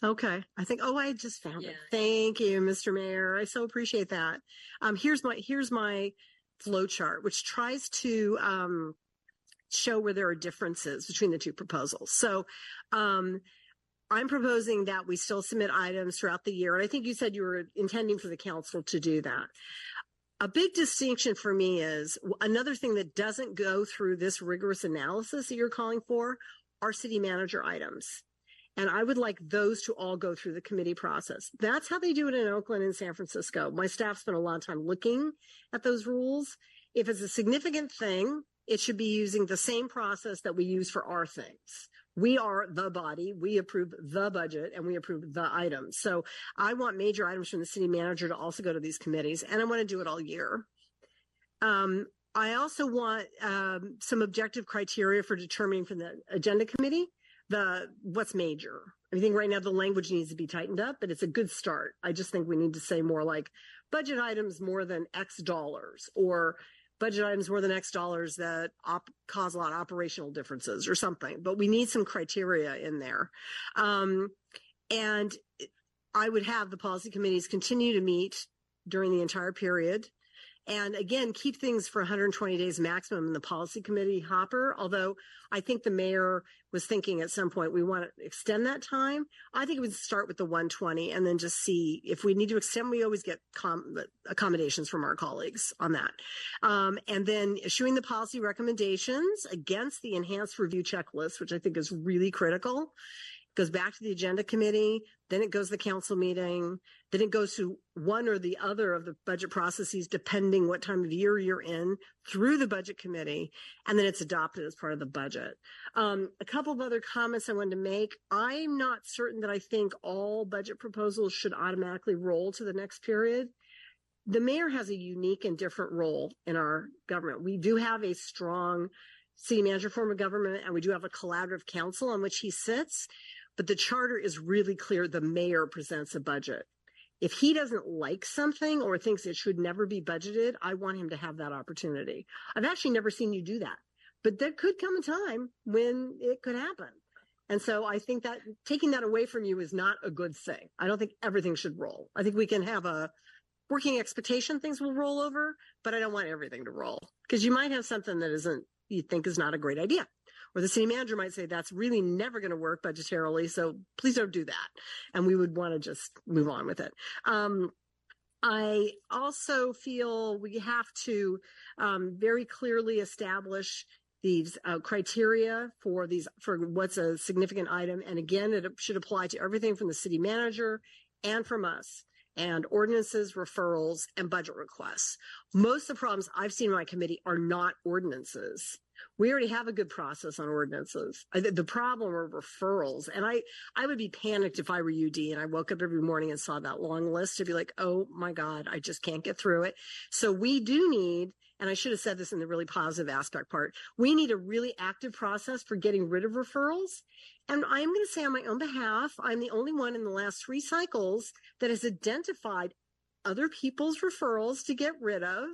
D: Okay. I think, oh, I just found
E: Yeah.
D: it. Thank you, Mr. Mayor. I so appreciate that. Um, here's my, here's my flow chart, which tries to, um, show where there are differences between the two proposals. So, um, I'm proposing that we still submit items throughout the year. And I think you said you were intending for the council to do that. A big distinction for me is another thing that doesn't go through this rigorous analysis that you're calling for are city manager items. And I would like those to all go through the committee process. That's how they do it in Oakland and San Francisco. My staff spent a lot of time looking at those rules. If it's a significant thing, it should be using the same process that we use for our things. We are the body. We approve the budget and we approve the items. So I want major items from the city manager to also go to these committees and I want to do it all year. Um, I also want um, some objective criteria for determining from the agenda committee the what's major. I think right now the language needs to be tightened up, but it's a good start. I just think we need to say more like budget items more than X dollars or budget items more than X dollars that op- cause a lot of operational differences or something. But we need some criteria in there. Um, and I would have the policy committees continue to meet during the entire period. And again, keep things for 120 days maximum in the policy committee hopper. Although I think the mayor was thinking at some point we want to extend that time. I think we would start with the 120 and then just see if we need to extend. We always get com- accommodations from our colleagues on that. Um, and then issuing the policy recommendations against the enhanced review checklist, which I think is really critical goes back to the agenda committee, then it goes to the council meeting, then it goes to one or the other of the budget processes, depending what time of year you're in, through the budget committee, and then it's adopted as part of the budget. Um, a couple of other comments I wanted to make. I'm not certain that I think all budget proposals should automatically roll to the next period. The mayor has a unique and different role in our government. We do have a strong city manager form of government, and we do have a collaborative council on which he sits. But the charter is really clear. The mayor presents a budget. If he doesn't like something or thinks it should never be budgeted, I want him to have that opportunity. I've actually never seen you do that, but there could come a time when it could happen. And so I think that taking that away from you is not a good thing. I don't think everything should roll. I think we can have a working expectation things will roll over, but I don't want everything to roll because you might have something that isn't, you think is not a great idea or the city manager might say that's really never going to work budgetarily. So please don't do that. And we would want to just move on with it. Um, I also feel we have to um, very clearly establish these uh, criteria for these for what's a significant item, and again, it should apply to everything from the city manager and from us and ordinances, referrals, and budget requests. Most of the problems I've seen in my committee are not ordinances we already have a good process on ordinances. The problem are referrals. And I, I would be panicked if I were UD and I woke up every morning and saw that long list to be like, oh my God, I just can't get through it. So we do need, and I should have said this in the really positive aspect part, we need a really active process for getting rid of referrals. And I'm going to say on my own behalf, I'm the only one in the last three cycles that has identified other people's referrals to get rid of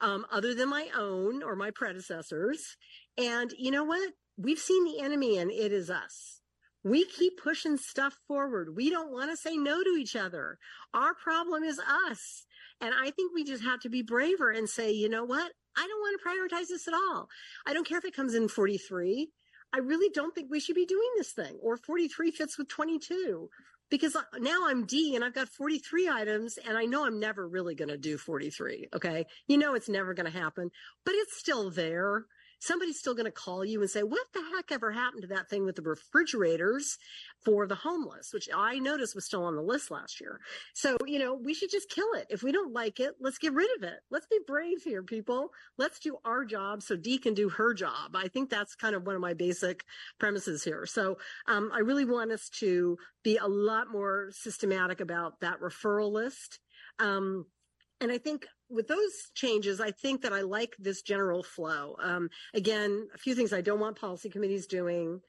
D: um, other than my own or my predecessors. And you know what? We've seen the enemy and it is us. We keep pushing stuff forward. We don't want to say no to each other. Our problem is us. And I think we just have to be braver and say, you know what? I don't want to prioritize this at all. I don't care if it comes in 43. I really don't think we should be doing this thing. Or 43 fits with 22 because now I'm Dee and I've got 43 items and I know I'm never really going to do 43. Okay. You know, it's never going to happen, but it's still there somebody's still going to call you and say, what the heck ever happened to that thing with the refrigerators for the homeless, which I noticed was still on the list last year. So, you know, we should just kill it. If we don't like it, let's get rid of it. Let's be brave here, people. Let's do our job so Dee can do her job. I think that's kind of one of my basic premises here. So, um, I really want us to be a lot more systematic about that referral list. Um, and I think with those changes, I think that I like this general flow. Um, again, a few things I don't want policy committees doing,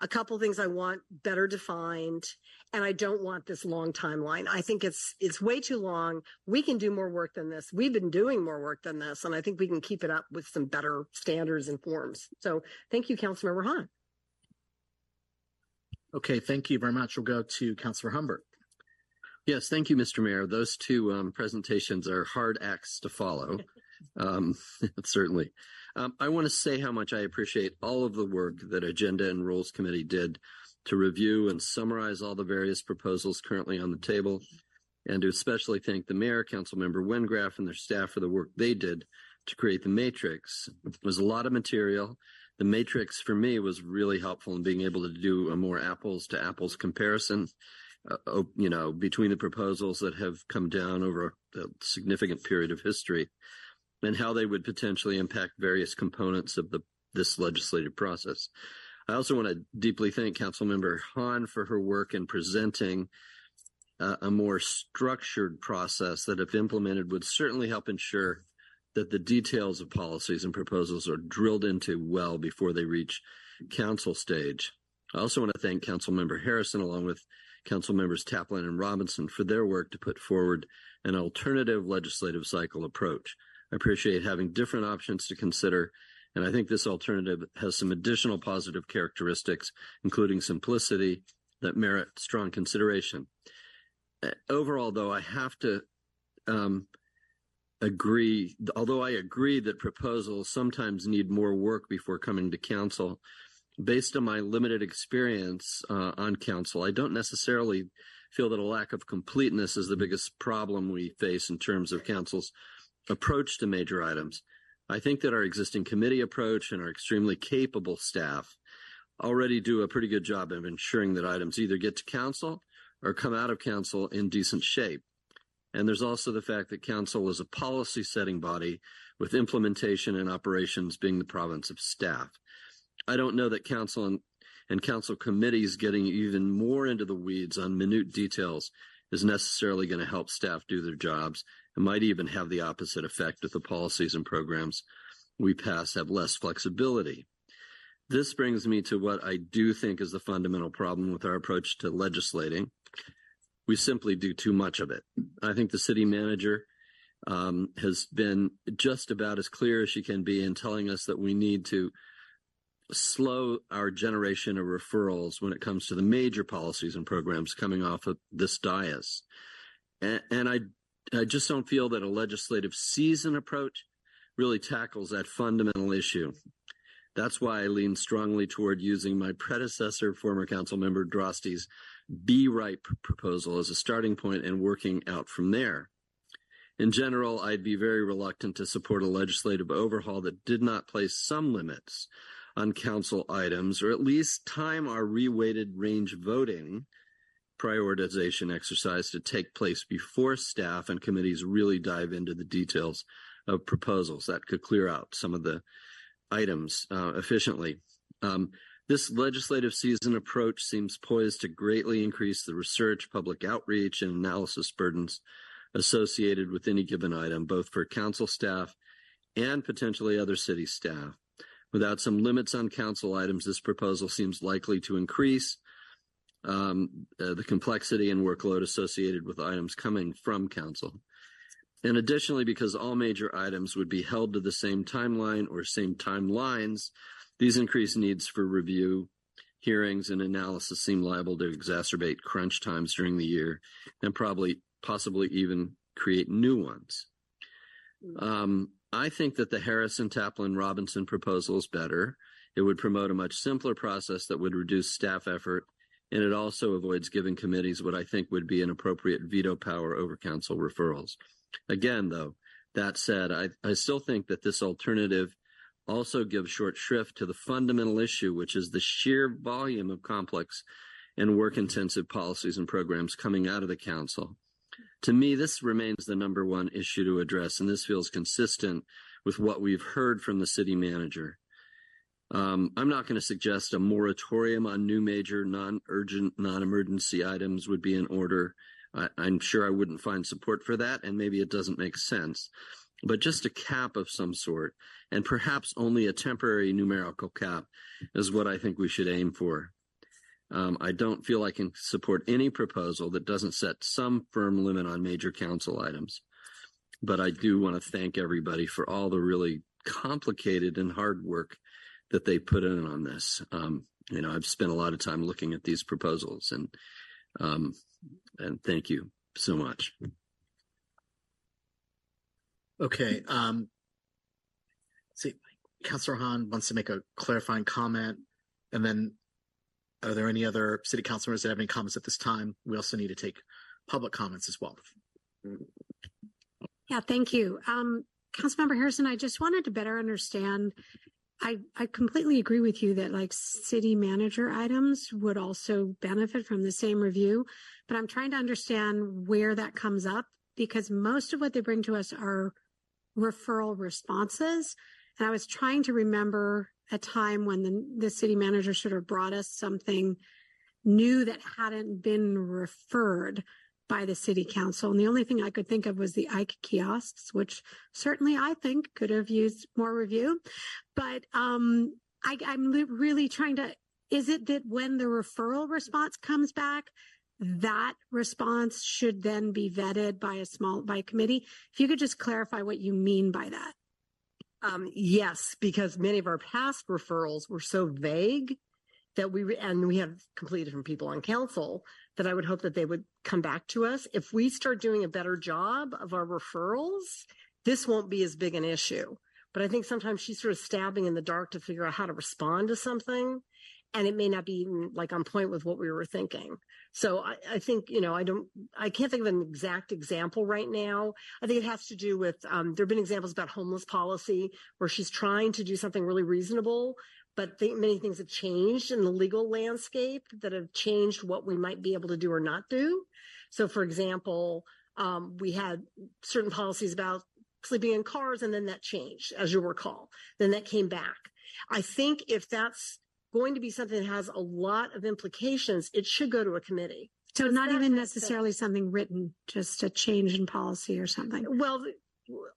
D: a couple things I want better defined, and I don't want this long timeline. I think it's it's way too long. We can do more work than this. We've been doing more work than this, and I think we can keep it up with some better standards and forms. So thank you, Councilmember Hahn.
B: Okay, thank you very much. We'll go to Councilor Humbert.
E: Yes, thank you, Mr. Mayor. Those two um, presentations are hard acts to follow, [LAUGHS] um, [LAUGHS] certainly. Um, I want to say how much I appreciate all of the work that Agenda and Rules Committee did to review and summarize all the various proposals currently on the table, and to especially thank the Mayor, Councilmember Wengraf, and their staff for the work they did to create the matrix. It was a lot of material. The matrix for me was really helpful in being able to do a more apples to apples comparison uh, you know, between the proposals that have come down over a significant period of history and how they would potentially impact various components of the this legislative process. I also want to deeply thank Councilmember Hahn for her work in presenting uh, a more structured process that, if implemented, would certainly help ensure that the details of policies and proposals are drilled into well before they reach council stage. I also want to thank Councilmember Harrison along with Council members Taplin and Robinson for their work to put forward an alternative legislative cycle approach. I appreciate having different options to consider, and I think this alternative has some additional positive characteristics, including simplicity, that merit strong consideration. Uh, Overall, though, I have to um, agree, although I agree that proposals sometimes need more work before coming to council, based on my limited experience uh, on council, I don't necessarily feel that a lack of completeness is the biggest problem we face in terms of council's approach to major items. I think that our existing committee approach and our extremely capable staff already do a pretty good job of ensuring that items either get to council or come out of council in decent shape. And there's also the fact that council is a policy setting body with implementation and operations being the province of staff. I don't know that council and, and council committees getting even more into the weeds on minute details is necessarily going to help staff do their jobs. It might even have the opposite effect if the policies and programs we pass have less flexibility. This brings me to what I do think is the fundamental problem with our approach to legislating. We simply do too much of it. I think the city manager um, has been just about as clear as she can be in telling us that we need to slow our generation of referrals when it comes to the major policies and programs coming off of this dais. And, and I, I just don't feel that a legislative season approach really tackles that fundamental issue. That's why I lean strongly toward using my predecessor, former council member Droste's Be Right proposal as a starting point and working out from there. In general, I'd be very reluctant to support a legislative overhaul that did not place some limits on council items, or at least time our reweighted range voting prioritization exercise to take place before staff and committees really dive into the details of proposals. That could clear out some of the items uh, efficiently. Um, this legislative season approach seems poised to greatly increase the research, public outreach, and analysis burdens associated with any given item, both for council staff and potentially other city staff. Without some limits on council items, this proposal seems likely to increase um, uh, the complexity and workload associated with items coming from council. And additionally, because all major items would be held to the same timeline or same timelines, these increased needs for review, hearings, and analysis seem liable to exacerbate crunch times during the year and probably possibly even create new ones. Um, I think that the Harrison Taplin Robinson proposal is better. It would promote a much simpler process that would reduce staff effort, and it also avoids giving committees what I think would be an appropriate veto power over council referrals. Again, though, that said, I, I still think that this alternative also gives short shrift to the fundamental issue, which is the sheer volume of complex and work intensive policies and programs coming out of the council. To me, this remains the number one issue to address, and this feels consistent with what we've heard from the city manager. Um, I'm not going to suggest a moratorium on new major non-urgent, non-emergency items would be in order. I, I'm sure I wouldn't find support for that, and maybe it doesn't make sense. But just a cap of some sort, and perhaps only a temporary numerical cap, is what I think we should aim for. Um, I don't feel I can support any proposal that doesn't set some firm limit on major council items. But I do want to thank everybody for all the really complicated and hard work that they put in on this. Um, you know, I've spent a lot of time looking at these proposals and, um, and thank you so much.
B: Okay. Um, see, Councilor Hahn wants to make a clarifying comment, and then are there any other city councilors that have any comments at this time? We also need to take public comments as well.
A: Yeah, thank you. Um, Councilmember Harrison, I just wanted to better understand. I, I completely agree with you that like city manager items would also benefit from the same review, but I'm trying to understand where that comes up because most of what they bring to us are referral responses. And I was trying to remember a time when the, the city manager should have brought us something new that hadn't been referred by the city council. And the only thing I could think of was the Ike kiosks, which certainly I think could have used more review. But um, I, I'm really trying to is it that when the referral response comes back, that response should then be vetted by a small, by a committee? If you could just clarify what you mean by that.
D: Um, yes, because many of our past referrals were so vague that we, re- and we have completely different people on council, that I would hope that they would come back to us. If we start doing a better job of our referrals, this won't be as big an issue. But I think sometimes she's sort of stabbing in the dark to figure out how to respond to something. And it may not be even like on point with what we were thinking. So I, I think, you know, I don't, I can't think of an exact example right now. I think it has to do with, um, there have been examples about homeless policy where she's trying to do something really reasonable, but th- many things have changed in the legal landscape that have changed what we might be able to do or not do. So, for example, um, we had certain policies about sleeping in cars, and then that changed, as you recall. Then that came back. I think if that's going to be something that has a lot of implications, it should go to a committee.
A: So not even necessarily something written, just a change in policy or something.
D: Well,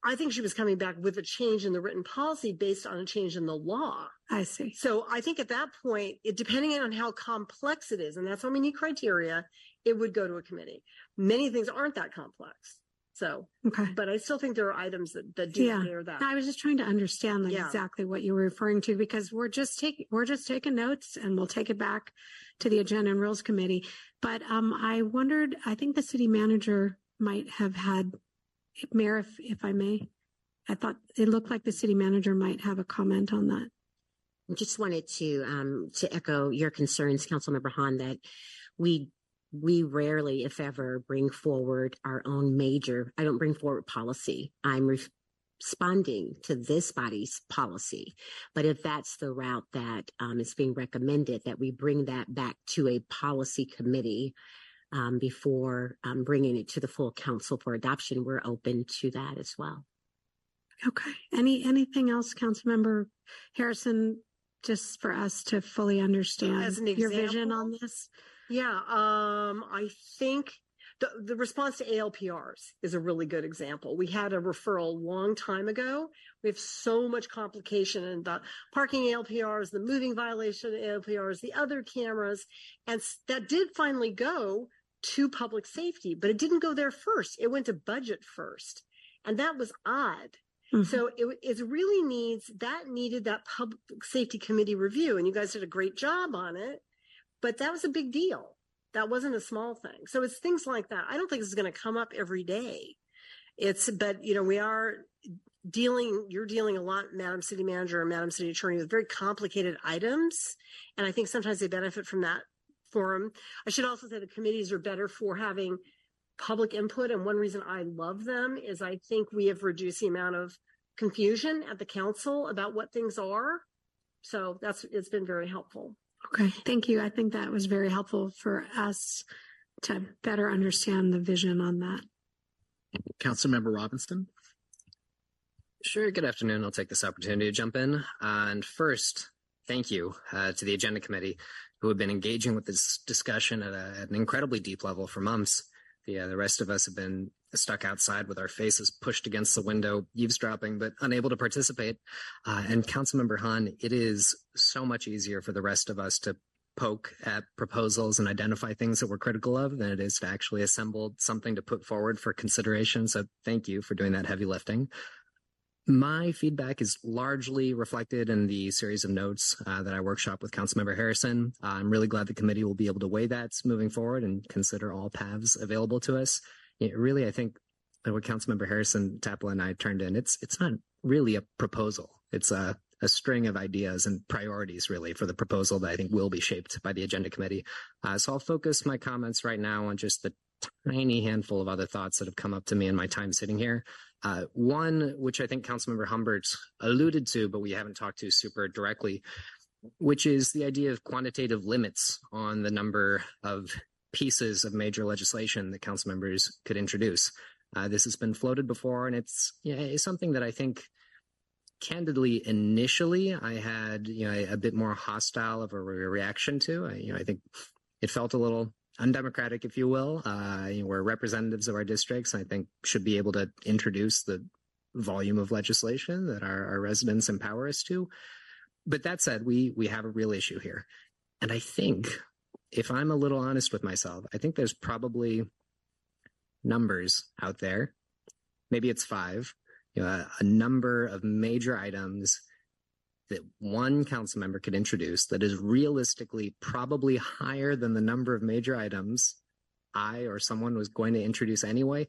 D: I think she was coming back with a change in the written policy based on a change in the law.
A: I see.
D: So I think at that point, it depending on how complex it is, and that's why we need criteria, it would go to a committee. Many things aren't that complex. So,
A: Okay.
D: but I still think there are items that, that do
A: Yeah.
D: bear that.
A: I was just trying to understand like
D: Yeah.
A: exactly what you were referring to because we're just taking we're just taking notes and we'll take it back to the agenda and rules committee. But um, I wondered. I think the city manager might have had, Mayor, if, if I may. I thought it looked like the city manager might have a comment on that.
F: just wanted to um to echo your concerns, Councilmember Hahn, that we we rarely, if ever, bring forward our own major. I don't bring forward policy. I'm re- responding to this body's policy. But if that's the route that um, is being recommended, that we bring that back to a policy committee um, before um, bringing it to the full council for adoption, we're open to that as well.
A: Okay. Any anything else, Councilmember Harrison? Just for us to fully understand
D: As
A: your vision on this.
D: Yeah, um, I think the, the response to ALPRs is a really good example. We had a referral a long time ago. We have so much complication in the parking ALPRs, the moving violation ALPRs, the other cameras. And that did finally go to public safety, but it didn't go there first. It went to budget first. And that was odd.
A: Mhm.
D: So it, it really needs, that needed that public safety committee review. And you guys did a great job on it but that was a big deal. That wasn't a small thing. So it's things like that. I don't think this is going to come up every day. It's, but you know, we are dealing, you're dealing a lot, Madam City Manager and Madam City Attorney, with very complicated items. And I think sometimes they benefit from that forum. I should also say the committees are better for having public input. And one reason I love them is I think we have reduced the amount of confusion at the council about what things are. So that's, it's been very helpful.
A: Okay, thank you. I think that was very helpful for us to better understand the vision on that.
B: Councilmember Robinson.
G: Sure. Good afternoon. I'll take this opportunity to jump in. and first, thank you uh, to the Agenda Committee who have been engaging with this discussion at, a, at an incredibly deep level for months. The, the rest of us have been stuck outside with our faces pushed against the window, eavesdropping, but unable to participate. Uh, and Councilmember Hahn, it is so much easier for the rest of us to poke at proposals and identify things that we're critical of than it is to actually assemble something to put forward for consideration. So thank you for doing that heavy lifting. My feedback is largely reflected in the series of notes uh, that I workshop with Councilmember Harrison. Uh, I'm really glad the committee will be able to weigh that moving forward and consider all paths available to us. It really, I think that what Councilmember Harrison, Taplin, and I turned in, it's it's not really a proposal. It's a a string of ideas and priorities really for the proposal that I think will be shaped by the agenda committee. Uh, so I'll focus my comments right now on just the tiny handful of other thoughts that have come up to me in my time sitting here. Uh, one, which I think Councilmember Humbert alluded to, but we haven't talked to super directly, which is the idea of quantitative limits on the number of pieces of major legislation that council members could introduce. Uh, this has been floated before, and it's yeah, it's something that I think, candidly, initially I had you know a, bit more hostile of a re- reaction to. I, you know, I think it felt a little undemocratic, if you will. Uh, we're representatives of our districts. I think should be able to introduce the volume of legislation that our, our residents empower us to. But that said, we we have a real issue here. and I think if I'm a little honest with myself, I think there's probably numbers out there. Maybe it's five, you know, a, a number of major items that one council member could introduce that is realistically probably higher than the number of major items I or someone was going to introduce anyway,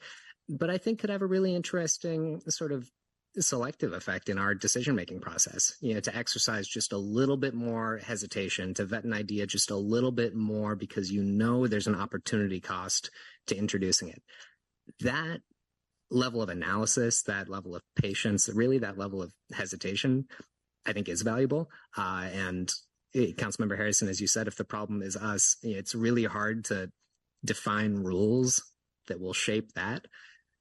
G: but I think could have a really interesting sort of selective effect in our decision making process. You know to exercise just a little bit more hesitation to vet an idea just a little bit more because you know there's an opportunity cost to introducing it. That level of analysis that level of patience really that level of hesitation i think is valuable uh, and eh, councilmember harrison as you said if the problem is us it's really hard to define rules that will shape that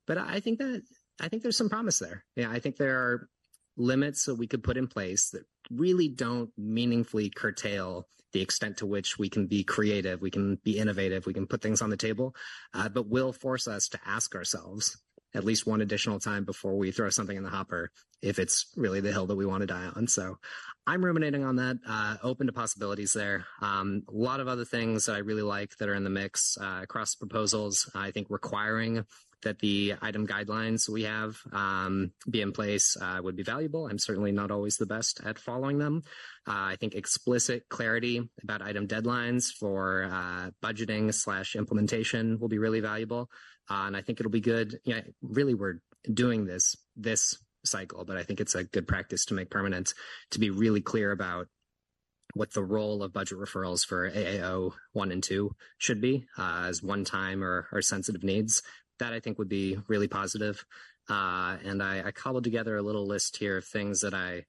G: but i think that I think there's some promise there. Yeah, I think there are limits that we could put in place that really don't meaningfully curtail the extent to which we can be creative, we can be innovative, we can put things on the table, uh, but will force us to ask ourselves at least one additional time before we throw something in the hopper if it's really the hill that we want to die on. So I'm ruminating on that, uh, open to possibilities there. Um, a lot of other things that I really like that are in the mix uh, across proposals. I think requiring that the item guidelines we have um, be in place uh, would be valuable. I'm certainly not always the best at following them. Uh, I think explicit clarity about item deadlines for uh, budgeting slash implementation will be really valuable. Uh, and I think it'll be good. Yeah, really, we're doing this this cycle, but I think it's a good practice to make permanent to be really clear about what the role of budget referrals for AAO one and two should be uh, as one time or, or sensitive needs that I think would be really positive. Uh, and I, I, cobbled together a little list here of things that I,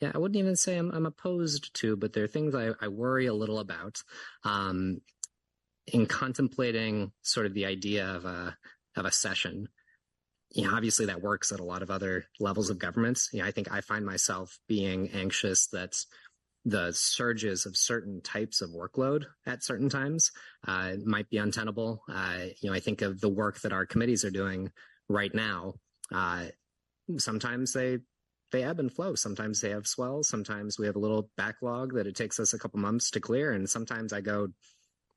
G: yeah, I wouldn't even say I'm, I'm opposed to, but there are things I, I worry a little about. Um, in contemplating sort of the idea of a of a session, you know, obviously that works at a lot of other levels of governments. You know, I think I find myself being anxious that the surges of certain types of workload at certain times uh, might be untenable. Uh, you know, I think of the work that our committees are doing right now. Uh, sometimes they they ebb and flow. Sometimes they have swells. Sometimes we have a little backlog that it takes us a couple months to clear, and sometimes I go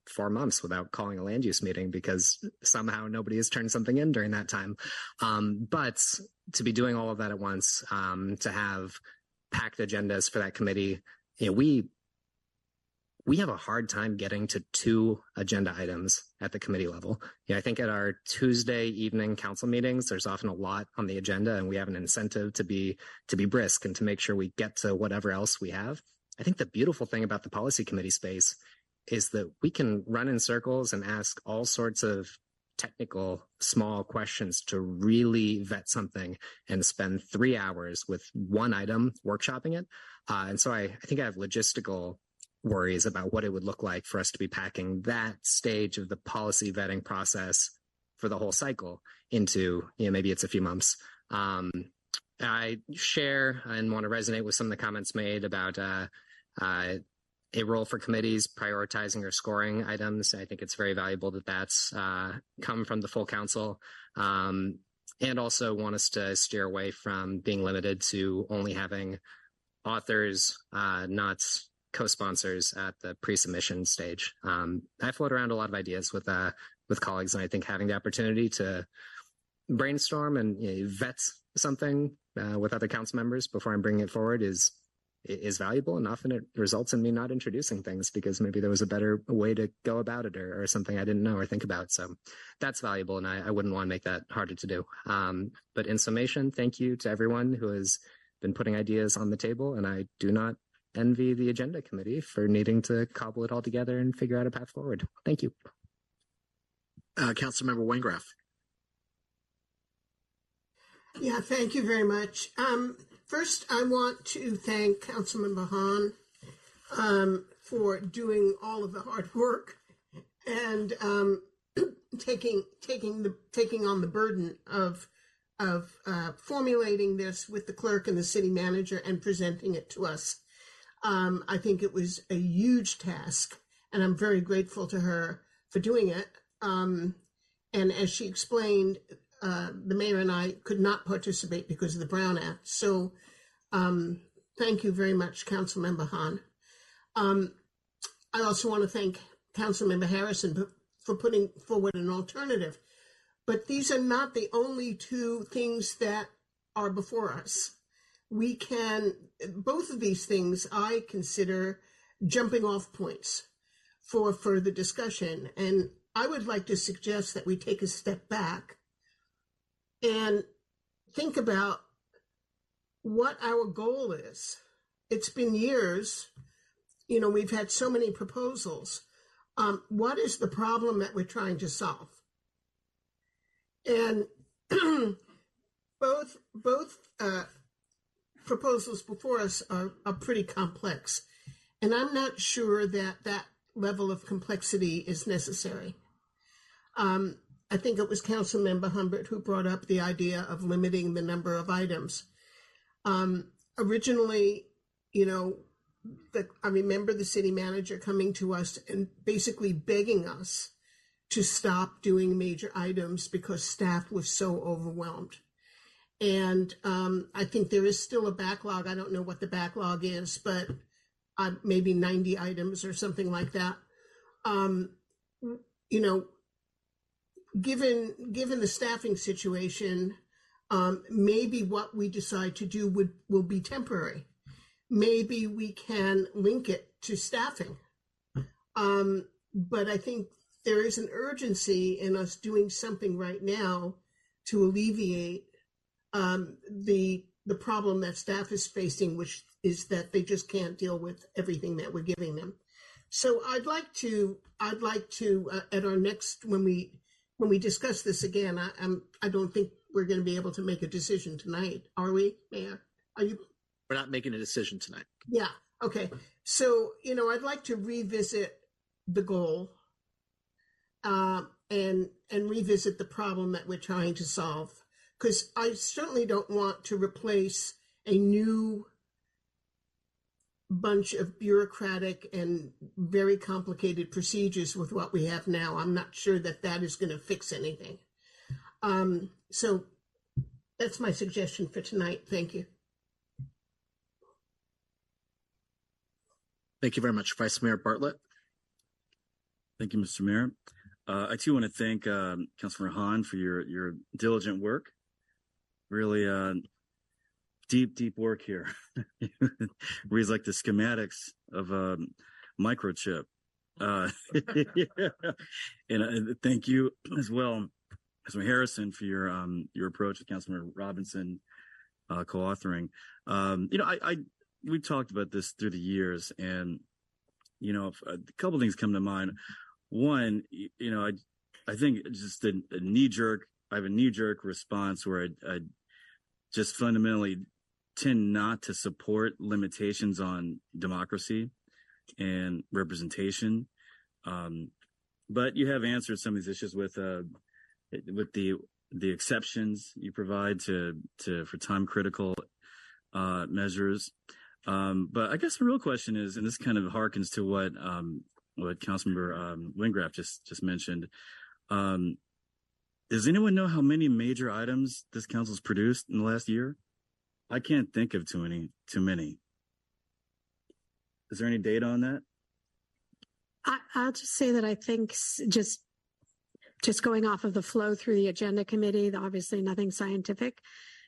G: four months without calling a land use meeting because somehow nobody has turned something in during that time. Um, but to be doing all of that at once, um, to have packed agendas for that committee, you know, we we have a hard time getting to two agenda items at the committee level. Yeah, I think at our Tuesday evening council meetings, there's often a lot on the agenda, and we have an incentive to be to be brisk and to make sure we get to whatever else we have. I think the beautiful thing about the policy committee space is that we can run in circles and ask all sorts of technical small questions to really vet something and spend three hours with one item workshopping it. Uh, and so I, I think I have logistical worries about what it would look like for us to be packing that stage of the policy vetting process for the whole cycle into, you know, maybe it's a few months. Um, I share and want to resonate with some of the comments made about uh, uh, a role for committees prioritizing or scoring items. I think it's very valuable that that's uh, come from the full council. Um, and also want us to steer away from being limited to only having authors, uh, not co-sponsors at the pre-submission stage. Um, I float around a lot of ideas with uh, with colleagues, and I think having the opportunity to brainstorm and you know, vet something uh, with other council members before I'm bringing it forward is is valuable and often it results in me not introducing things because maybe there was a better way to go about it or, or something I didn't know or think about. So that's valuable and I, I wouldn't want to make that harder to do. Um, but in summation, thank you to everyone who has been putting ideas on the table and I do not envy the agenda committee for needing to cobble it all together and figure out a path forward. Thank you.
B: Uh, Councilmember Wengraf.
H: Yeah, thank you very much. Um, First, I want to thank Councilmember Hahn um, for doing all of the hard work and um, [CLEARS THROAT] taking taking the taking on the burden of of uh, formulating this with the clerk and the city manager and presenting it to us. Um, I think it was a huge task, and I'm very grateful to her for doing it. Um, and as she explained, uh, the mayor and I could not participate because of the Brown Act. So um, thank you very much, Councilmember Hahn. Um, I also want to thank Councilmember Harrison for- for putting forward an alternative. But these are not the only two things that are before us. We can, both of these things I consider jumping off points for further discussion. And I would like to suggest that we take a step back and think about what our goal is. It's been years, you know, we've had so many proposals. Um, what is the problem that we're trying to solve? And [CLEARS THROAT] both both uh, proposals before us are, are pretty complex, and I'm not sure that that level of complexity is necessary. Um, I think it was Councilmember Humbert who brought up the idea of limiting the number of items. Um, originally, you know, the, I remember the city manager coming to us and basically begging us to stop doing major items because staff was so overwhelmed. And um, I think there is still a backlog. I don't know what the backlog is, but uh, maybe 90 items or something like that. Um, you know, given given the staffing situation, um, maybe what we decide to do would will be temporary. Maybe we can link it to staffing. Um, but I think there is an urgency in us doing something right now to alleviate um, the the problem that staff is facing, which is that they just can't deal with everything that we're giving them. So I'd like to I'd like to uh, at our next when we when we discuss this again, I, I'm I don't think we're going to be able to make a decision tonight, are we, Mayor? Are you?
B: We're not making a decision tonight.
H: Yeah. Okay. So you know, I'd like to revisit the goal, um, and and revisit the problem that we're trying to solve, because I certainly don't want to replace a new bunch of bureaucratic and very complicated procedures with what we have now. I'm not sure that that is going to fix anything. Um, so that's my suggestion for tonight. Thank you.
B: Thank you very much, Vice Mayor Bartlett.
I: Thank you, Mr. Mayor. Uh, I too want to thank um, Councilor Hahn for your your diligent work. Really uh, deep, deep work here. [LAUGHS] Reads like the schematics of a microchip. Uh, [LAUGHS] and uh, thank you as well, Councilman Harrison, for your um, your approach with Councilman Robinson uh, co-authoring. Um, you know, I, I we've talked about this through the years, and you know, a couple things come to mind. One, you know, I I think just a, a knee jerk. I have a knee jerk response where I, I just fundamentally tend not to support limitations on democracy and representation. Um, but you have answered some of these issues with uh, with the the exceptions you provide to to for time critical uh, measures. Um, but I guess the real question is, and this kind of harkens to what um, what Councilmember um, Wengraf just just mentioned. Um, does anyone know how many major items this council's produced in the last year? I can't think of too many. Too many. Is there any data on that?
A: I, I'll just say that I think just just going off of the flow through the agenda committee, obviously nothing scientific,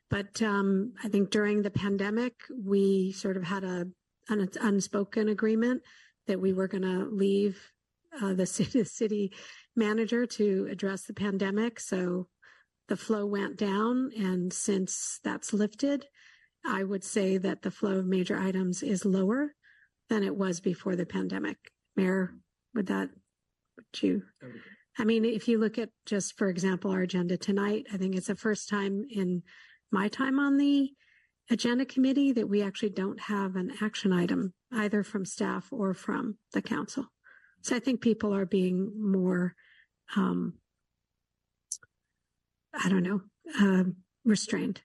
A: but um, I think during the pandemic we sort of had a an unspoken agreement that we were going to leave uh, the [LAUGHS] city, city manager to address the pandemic. So the flow went down, and since that's lifted, I would say that the flow of major items is lower than it was before the pandemic. Mayor, would that, would you? I mean, if you look at just, for example, our agenda tonight, I think it's the first time in my time on the agenda committee that we actually don't have an action item either from staff or from the council. So I think people are being more, um, I don't know, um, restrained.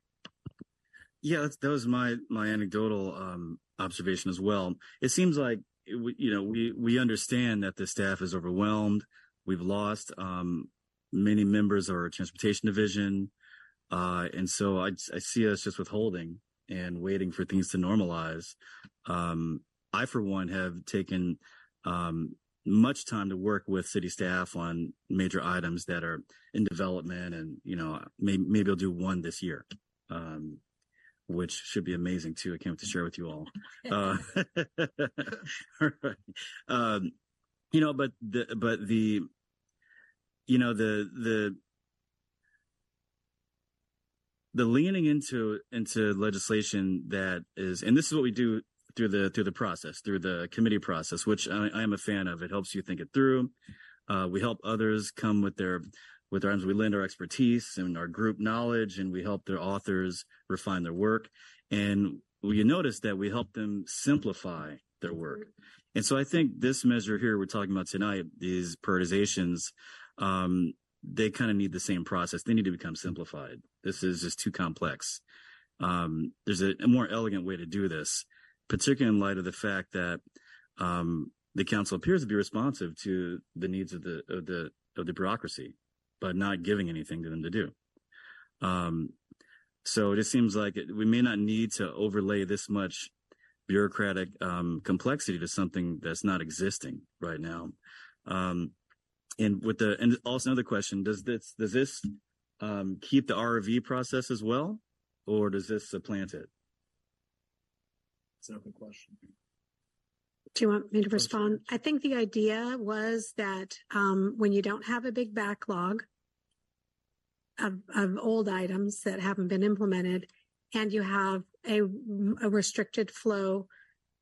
I: Yeah, that was my my anecdotal um, observation as well. It seems like we- you know we we understand that the staff is overwhelmed. We've lost um, many members of our transportation division, uh, and so I, I see us just withholding and waiting for things to normalize. Um, I, for one, have taken um, much time to work with city staff on major items that are in development, and you know, maybe maybe I'll do one this year, um, which should be amazing too. I can't wait to share with you all. [LAUGHS] Uh, [LAUGHS] all right. um, you know, but the but the you know the the the leaning into into legislation that is and this is what we do through the through the process through the committee process which i, I am a fan of it helps you think it through uh, we help others come with their with our arms. we lend our expertise and our group knowledge and we help their authors refine their work and you notice that we help them simplify their work and so i think this measure here we're talking about tonight these prioritizations um, they kind of need the same process. They need to become simplified. This is just too complex. Um, there's a, a, more elegant way to do this, particularly in light of the fact that um, the council appears to be responsive to the needs of the of the of the bureaucracy, but not giving anything to them to do. Um, so it just seems like it, we may not need to overlay this much bureaucratic um, complexity to something that's not existing right now. Um, and with the and also another question does this does this um, keep the RRV process as well, or does this supplant it?
B: It's an open question.
A: Do you want me to respond? I think the idea was that um, when you don't have a big backlog of, of old items that haven't been implemented, and you have a, a restricted flow,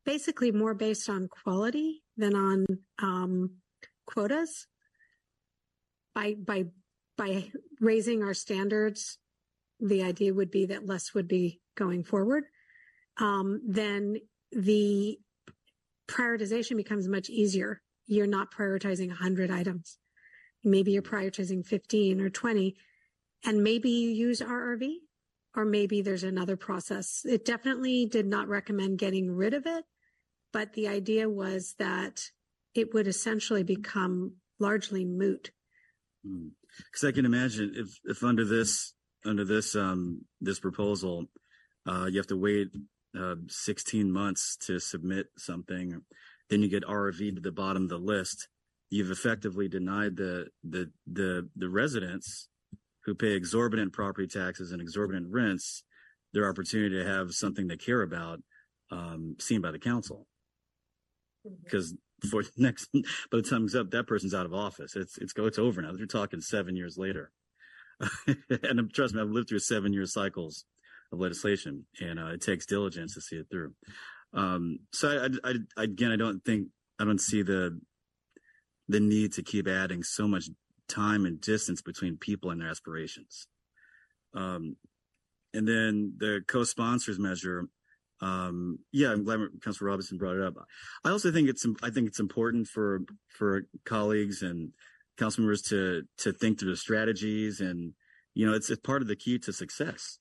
A: basically more based on quality than on um, quotas, by by by raising our standards, the idea would be that less would be going forward. Um, then the prioritization becomes much easier. You're not prioritizing 100 items. Maybe you're prioritizing 15 or 20, and maybe you use RRV, or maybe there's another process. It definitely did not recommend getting rid of it, but the idea was that it would essentially become largely moot
I: because I can imagine if if under this under this um this proposal, uh, you have to wait uh, 16 months to submit something, then you get RRV to the bottom of the list. You've effectively denied the the the the residents who pay exorbitant property taxes and exorbitant rents their opportunity to have something they care about um, seen by the council. Because for [LAUGHS] next by the time it's up that person's out of office. It's it's go it's over now. They're talking seven years later. [LAUGHS] And trust me i've lived through seven year cycles of legislation and uh, it takes diligence to see it through um, so I, I, I, again i don't think i don't see the the need to keep adding so much time and distance between people and their aspirations um, and then the co-sponsors measure um, yeah, I'm glad Councilor Robinson brought it up. I also think it's I think it's important for for colleagues and council members to to think through the strategies and you know it's it's part of the key to success.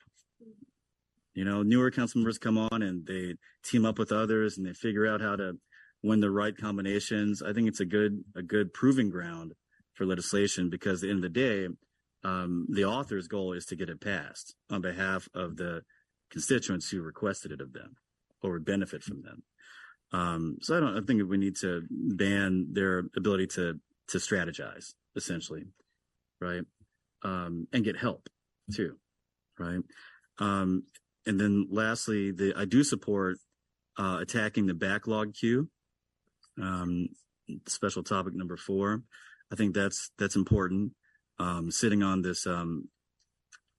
I: You know, newer council members come on and they team up with others and they figure out how to win the right combinations. I think it's a good a good proving ground for legislation because at the end of the day, um, the author's goal is to get it passed on behalf of the constituents who requested it of them or would benefit from them. Um, so I don't. I think we need to ban their ability to to strategize, essentially, right, um, and get help too, right. Um, and then lastly, the I do support uh, attacking the backlog queue. Um, special topic number four. I think that's that's important. Um, sitting on this um,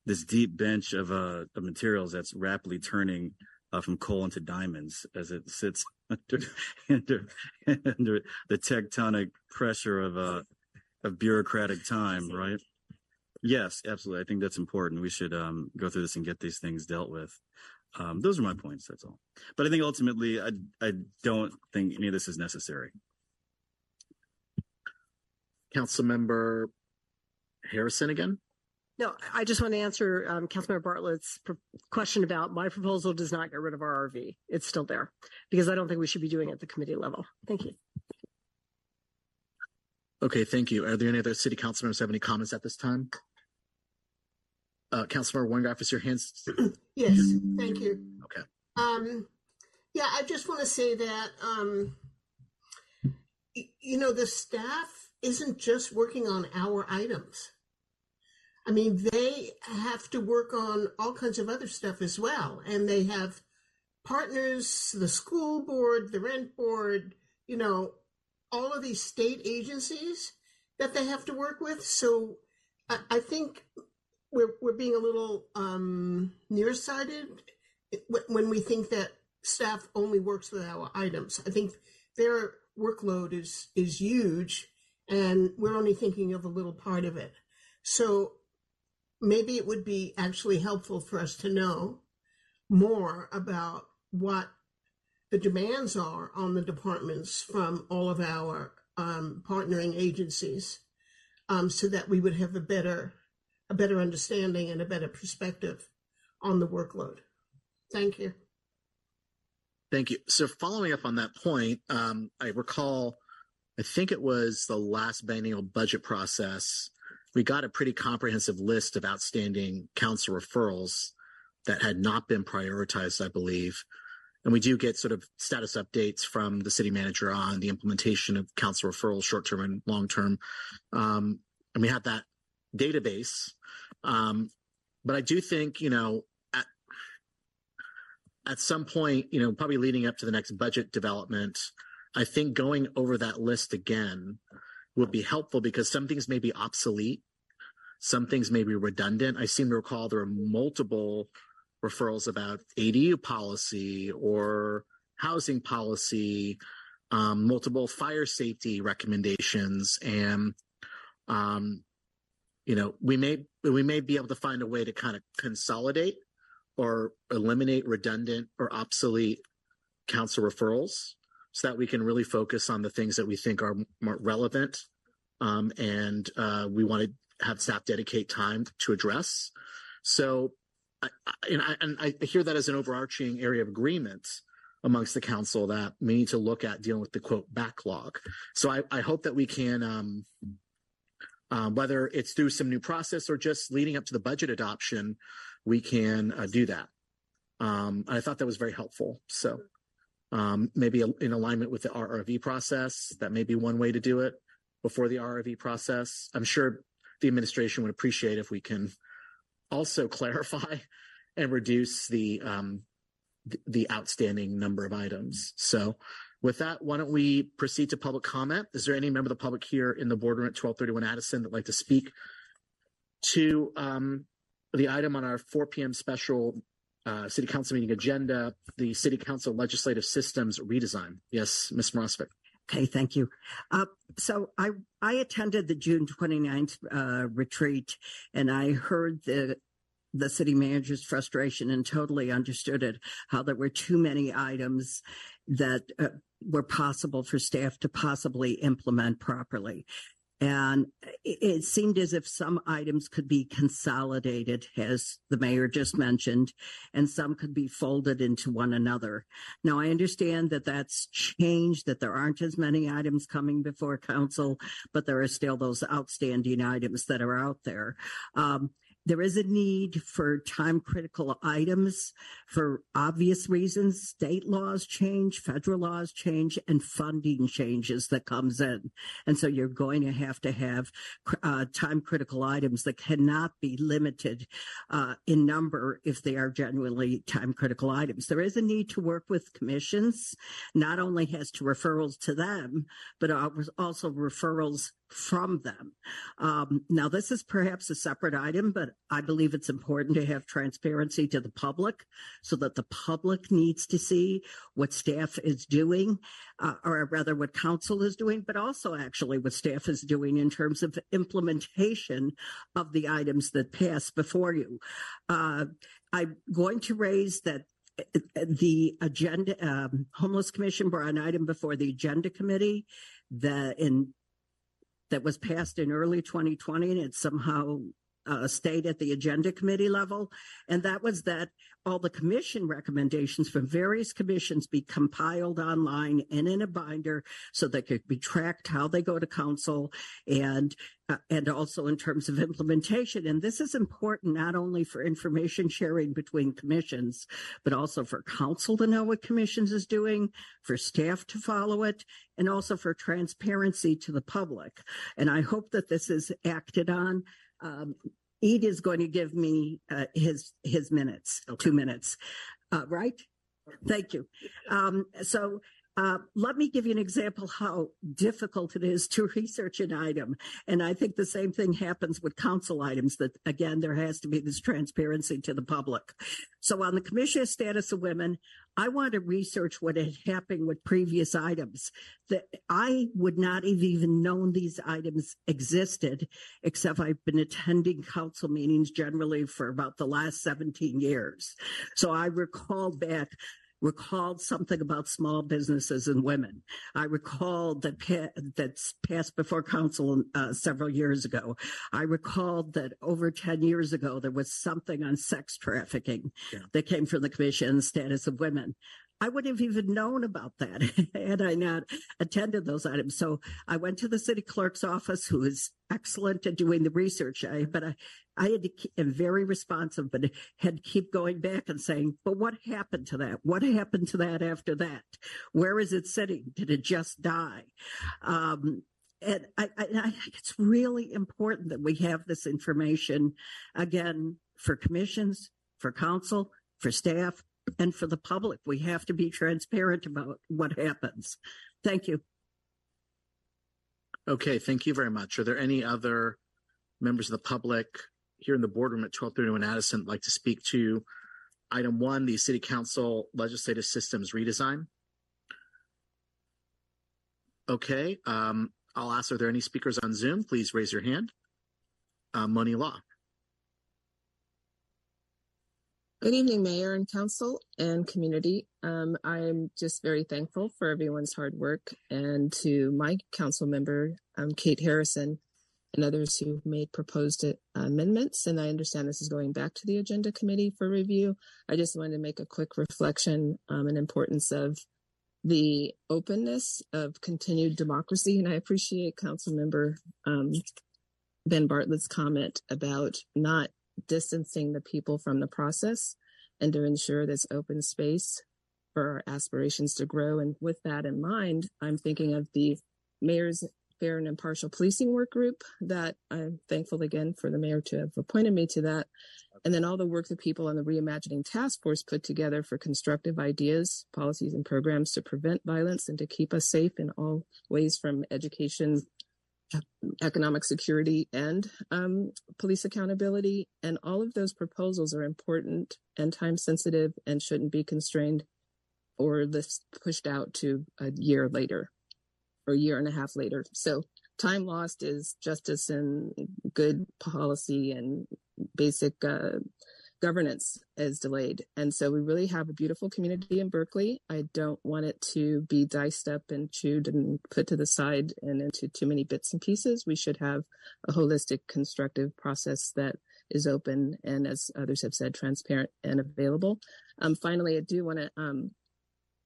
I: this deep bench of uh of materials that's rapidly turning uh, from coal into diamonds as it sits [LAUGHS] under, under, under the tectonic pressure of uh of bureaucratic time, right? Yes, absolutely. I think that's important. We should um, go through this and get these things dealt with. Um, those are my points. That's all. But I think ultimately, I I don't think any of this is necessary.
B: Councilmember Harrison again.
D: No, I just want to answer um, Councilmember Bartlett's pr- question about my proposal does not get rid of RRV. It's still there because I don't think we should be doing it at the committee level. Thank you.
B: Okay, thank you. Are there any other city council members have any comments at this time? Uh, Councilmember Wengraf, is your hands? [CLEARS THROAT]
H: Yes, thank you.
B: Okay.
H: Um, yeah, I just want to say that, um, you know, the staff isn't just working on our items. I mean, they have to work on all kinds of other stuff as well. And they have partners, the school board, the rent board, you know, all of these state agencies that they have to work with. So I, I think we're, we're being a little um, nearsighted when we think that staff only works with our items. I think their workload is is huge, and we're only thinking of a little part of it. So maybe it would be actually helpful for us to know more about what the demands are on the departments from all of our um, partnering agencies, um, so that we would have a better a better understanding and a better perspective on the workload. Thank you.
B: Thank you. So following up on that point, um, I recall, I think it was the last biennial budget process. We got a pretty comprehensive list of outstanding council referrals that had not been prioritized, I believe. And we do get sort of status updates from the city manager on the implementation of council referrals, short term and long term. Um, and we have that database. Um, but I do think, you know, at, at some point, you know, probably leading up to the next budget development, I think going over that list again would be helpful because some things may be obsolete. Some things may be redundant. I seem to recall there are multiple referrals about ADU policy or housing policy, um, multiple fire safety recommendations, and um, you know we may we may be able to find a way to kind of consolidate or eliminate redundant or obsolete council referrals so that we can really focus on the things that we think are more relevant um, and uh, we want to have staff dedicate time to address. So, I, and, I, and I hear that as an overarching area of agreement amongst the council that we need to look at dealing with the quote backlog. So I, I hope that we can, um, um, whether it's through some new process or just leading up to the budget adoption, we can uh, do that. Um, I thought that was very helpful. So um, maybe in alignment with the RRV process, that may be one way to do it before the RRV process. I'm sure the administration would appreciate if we can also [LAUGHS] clarify and reduce the um, the outstanding number of items. So with that, why don't we proceed to public comment? Is there any member of the public here in the boardroom at 1231 Addison that'd like to speak to um, the item on our 4 p.m. special uh, city council meeting agenda, the city council legislative systems redesign? Yes, Ms. Morosvik.
J: Okay, thank you. Uh, so I I attended the June 29th uh, retreat and I heard the the city manager's frustration and totally understood it how there were too many items that uh, were possible for staff to possibly implement properly. And it, seemed as if some items could be consolidated, as the mayor just mentioned, and some could be folded into one another. Now, I understand that that's changed, that there aren't as many items coming before council, but there are still those outstanding items that are out there. Um, there is a need for time critical items for obvious reasons. State laws change, federal laws change, and funding changes that comes in. And so you're going to have to have uh, time critical items that cannot be limited uh, in number if they are genuinely time critical items. There is a need to work with commissions, not only as to referrals to them, but also referrals from them. Um, now, this is perhaps a separate item, but I believe it's important to have transparency to the public so that the public needs to see what staff is doing, uh, or rather what council is doing, but also actually what staff is doing in terms of implementation of the items that pass before you. Uh, I'm going to raise that uh, the agenda um, homeless commission brought an item before the agenda committee that in that was passed in early 2020 and it somehow uh, stayed at the agenda committee level. And that was that all the commission recommendations from various commissions be compiled online and in a binder so they could be tracked how they go to council and uh, and also in terms of implementation. And this is important not only for information sharing between commissions, but also for council to know what commissions is doing, for staff to follow it, and also for transparency to the public. And I hope that this is acted on. Um, Ed is going to give me uh, his his minutes, two minutes, uh, right? Thank you. Um, so uh, let me give you an example how difficult it is to [LAUGHS] research an item. And I think the same thing happens with council items that, again, there has to be this transparency to the public. So on the Commission of Status of Women, I want to research what had happened with previous items that I would not have even known these items existed, except I've been attending council meetings generally for about the last 17 years. So I recall back recalled something about small businesses and women. I recalled that pa- that's passed before council uh, several years ago. I recalled that over 10 years ago, there was something on sex trafficking
B: Yeah.
J: that came from the commission status of women. I wouldn't have even known about that [LAUGHS] had I not attended those items. So I went to the city clerk's office, who is excellent at doing the research. I, but I, I had to keep, am very responsive, but had to keep going back and saying, but what happened to that? What happened to that after that? Where is it sitting? Did it just die? Um, and I, I, I think it's really important that we have this information again for commissions, for council, for staff, and for the public. We have to be transparent about what happens. Thank you.
B: Okay, thank you very much. Are there any other members of the public here in the boardroom at 1231 Addison like to speak to item one, the city council legislative systems redesign? Okay, um, I'll ask, are there any speakers on Zoom? Please raise your hand. Uh, Moni Law.
K: Good evening, Mayor and Council and community. Um, I'm just very thankful for everyone's hard work and to my council member, um, Kate Harrison, and others who made proposed uh, amendments. And I understand this is going back to the Agenda Committee for review. I just wanted to make a quick reflection um, and importance of the openness of continued democracy. And I appreciate Council Member um, Ben Bartlett's comment about not distancing the people from the process and to ensure this open space for our aspirations to grow. And with that in mind, I'm thinking of the mayor's fair and impartial policing work group that I'm thankful again for the mayor to have appointed me to that. And then all the work the people on the reimagining task force put together for constructive ideas, policies and programs to prevent violence and to keep us safe in all ways from education economic security and um, police accountability. And all of those proposals are important and time sensitive and shouldn't be constrained or pushed out to a year later or a year and a half later. So time lost is justice and good policy and basic uh, governance is delayed. And so we really have a beautiful community in Berkeley. I don't want it to be diced up and chewed and put to the side and into too many bits and pieces. We should have a holistic, constructive process that is open and, as others have said, transparent and available. Um, finally, I do want to um,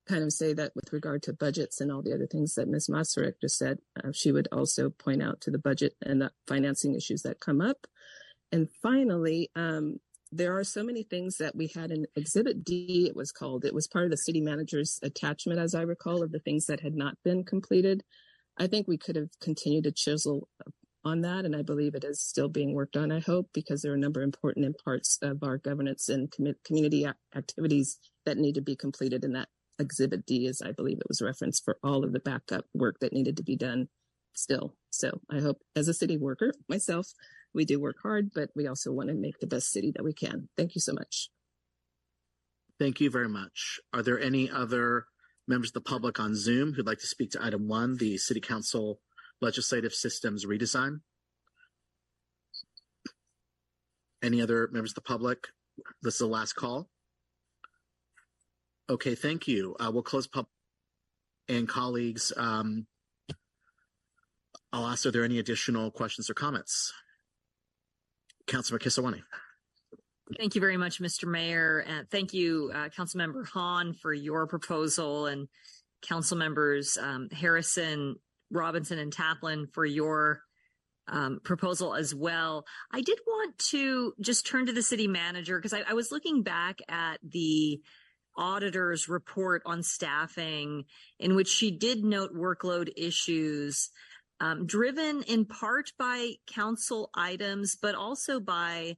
K: kind of say that with regard to budgets and all the other things that Ms. Masaryk just said, uh, she would also point out to the budget and the financing issues that come up. And finally, um, there are so many things that we had in Exhibit D, it was called. It was part of the city manager's attachment, as I recall, of the things that had not been completed. I think we could have continued to chisel on that, and I believe it is still being worked on, I hope, because there are a number of important parts of our governance and com- community ac- activities that need to be completed in that Exhibit D, as I believe it was referenced for all of the backup work that needed to be done still. So I hope as a city worker myself, we do work hard, but we also want to make the best city that we can. Thank you so much.
B: Thank you very much. Are there any other members of the public on Zoom who'd like to speak to item one, the city council legislative systems redesign? Any other members of the public? This is the last call. Okay, thank you. Uh, we'll close and colleagues. Um, I'll ask, are there any additional questions or comments? Councilman Kesarwani.
L: Thank you very much, Mr. Mayor. And thank you, uh, Councilmember Hahn, for your proposal and Council members um, Harrison, Robinson, and Taplin for your um, proposal as well. I did want to just turn to the city manager because I, I was looking back at the auditor's report on staffing in which she did note workload issues um, driven in part by council items, but also by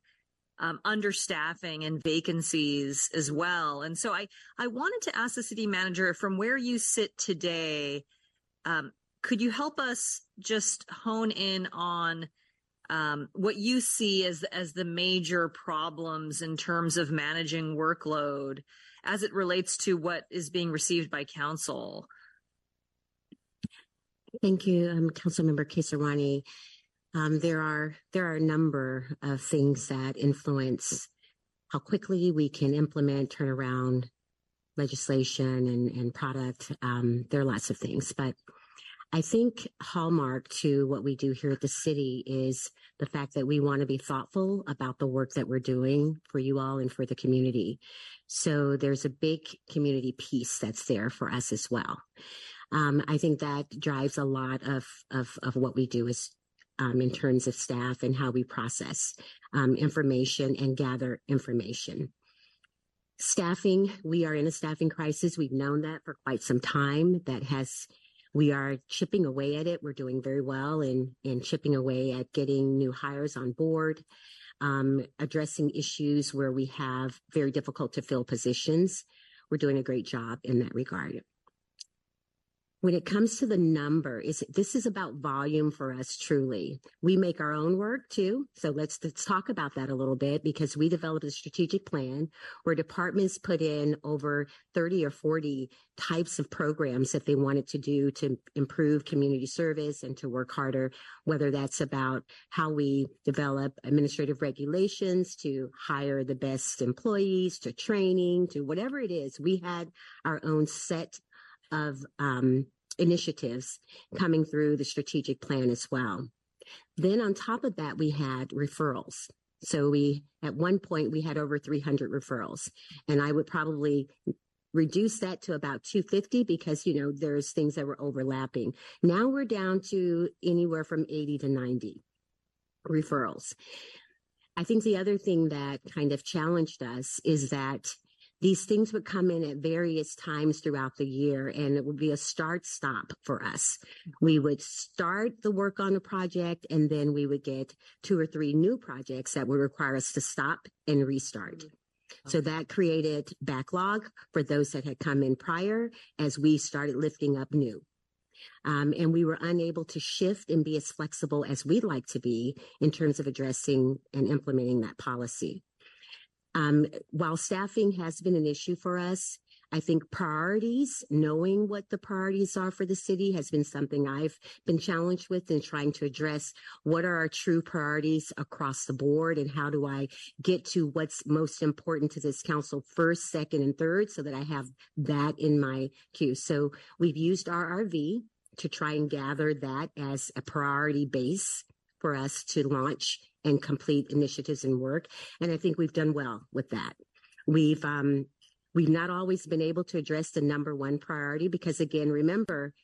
L: um, understaffing and vacancies as well. And so I, I wanted to ask the city manager from where you sit today, um, could you help us just hone in on um, what you see as as the major problems in terms of managing workload as it relates to what is being received by council?
F: Thank you, um, Councilmember Kesarwani. Um, there are there are a number of things that influence how quickly we can implement, turnaround legislation and, and product. Um, there are lots of things, but I think hallmark to what we do here at the city is the fact that we want to be thoughtful about the work that we're doing for you all and for the community. So there's a big community piece that's there for us as well. Um, I think that drives a lot of, of, of what we do is um, in terms of staff and how we process um, information and gather information. Staffing, we are in a staffing crisis. We've known that for quite some time. That has, we are chipping away at it. We're doing very well in, in chipping away at getting new hires on board, um, addressing issues where we have very difficult to fill positions. We're doing a great job in that regard when it comes to the number is this is about volume for us truly. We make our own work too so let's let's talk about that a little bit because we developed a strategic plan where departments put in over 30 or 40 types of programs that they wanted to do to improve community service and to work harder whether that's about how we develop administrative regulations to hire the best employees to training to whatever it is. We had our own set of um, initiatives coming through the strategic plan as well. Then on top of that, we had referrals. So we, at one point, we had over 300 referrals and I would probably reduce that to about 250 because, you know, there's things that were overlapping. Now we're down to anywhere from 80 to 90 referrals. I think the other thing that kind of challenged us is that these things would come in at various times throughout the year and it would be a start stop for us. We would start the work on a project and then we would get two or three new projects that would require us to stop and restart. So that created backlog for those that had come in prior as we started lifting up new. Um, and we were unable to shift and be as flexible as we'd like to be in terms of addressing and implementing that policy. Um, while staffing has been an issue for us, I think priorities, knowing what the priorities are for the city has been something I've been challenged with in trying to address what are our true priorities across the board and how do I get to what's most important to this council first, second, and third so that I have that in my queue. So we've used RRV to try and gather that as a priority base for us to launch and complete initiatives and work. And I think we've done well with that. We've, um, we've not always been able to address the number one priority because again, remember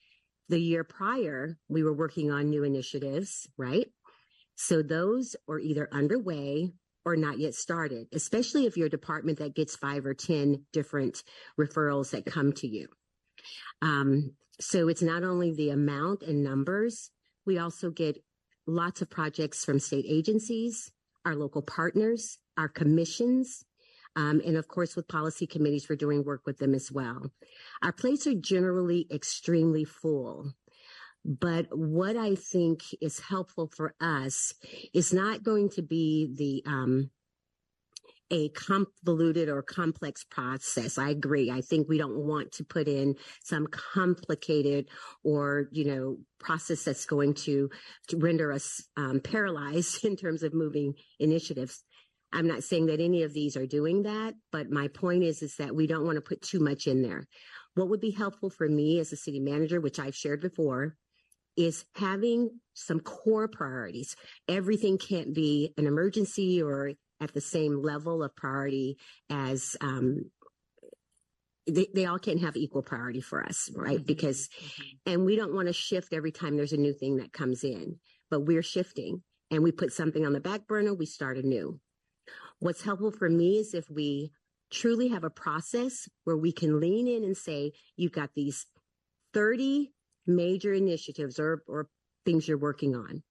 F: the year prior, we were working on new initiatives, right? So those are either underway or not yet started, especially if you're a department that gets five or 10 different referrals that come to you. Um, so it's not only the amount and numbers, we also get lots of projects from state agencies, our local partners, our commissions, um, and of course, with policy committees, we're doing work with them as well. Our plates are generally extremely full. But what I think is helpful for us is not going to be the um, a convoluted or complex process. I agree. I think we don't want to put in some complicated or, you know, process that's going to, to render us um, paralyzed [LAUGHS] in terms of moving initiatives. I'm not saying that any of these are doing that, but my point is, is that we don't want to put too much in there. What would be helpful for me as a city manager, which I've shared before, is having some core priorities. Everything can't be an emergency or at the same level of priority as um, they, they all can't have equal priority for us, right? Because, and we don't want to shift every time there's a new thing that comes in, but we're shifting and we put something on the back burner, we start anew. What's helpful for me is if we truly have a process where we can lean in and say, you've got these 30 major initiatives or, or things you're working on.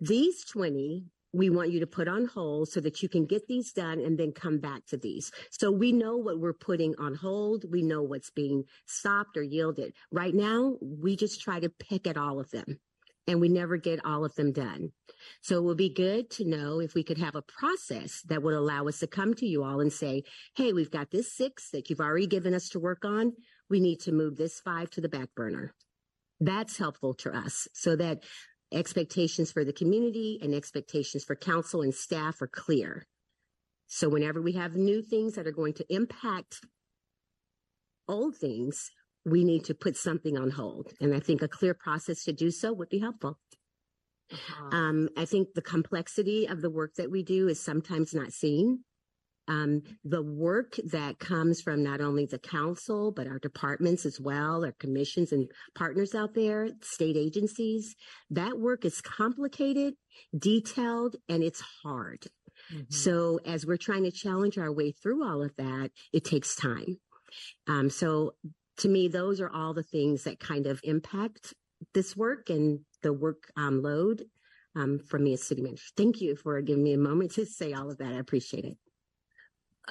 F: These 20 we want you to put on hold so that you can get these done and then come back to these. So we know what we're putting on hold. We know what's being stopped or yielded. Right now, we just try to pick at all of them and we never get all of them done. So it would be good to know if we could have a process that would allow us to come to you all and say, Hey, we've got this six that you've already given us to work on. We need to move this five to the back burner. That's helpful to us so that expectations for the community and expectations for council and staff are clear. So whenever we have new things that are going to impact old things, we need to put something on hold. And I think a clear process to do so would be helpful. Um, I think the complexity of the work that we do is sometimes not seen. Um, the work that comes from not only the council, but our departments as well, our commissions and partners out there, state agencies, that work is complicated, detailed, and it's hard. So as we're trying to challenge our way through all of that, it takes time. Um, so to me, those are all the things that kind of impact this work and the work um, load um, from me as city manager. Thank you for giving me a moment to say all of that. I appreciate it.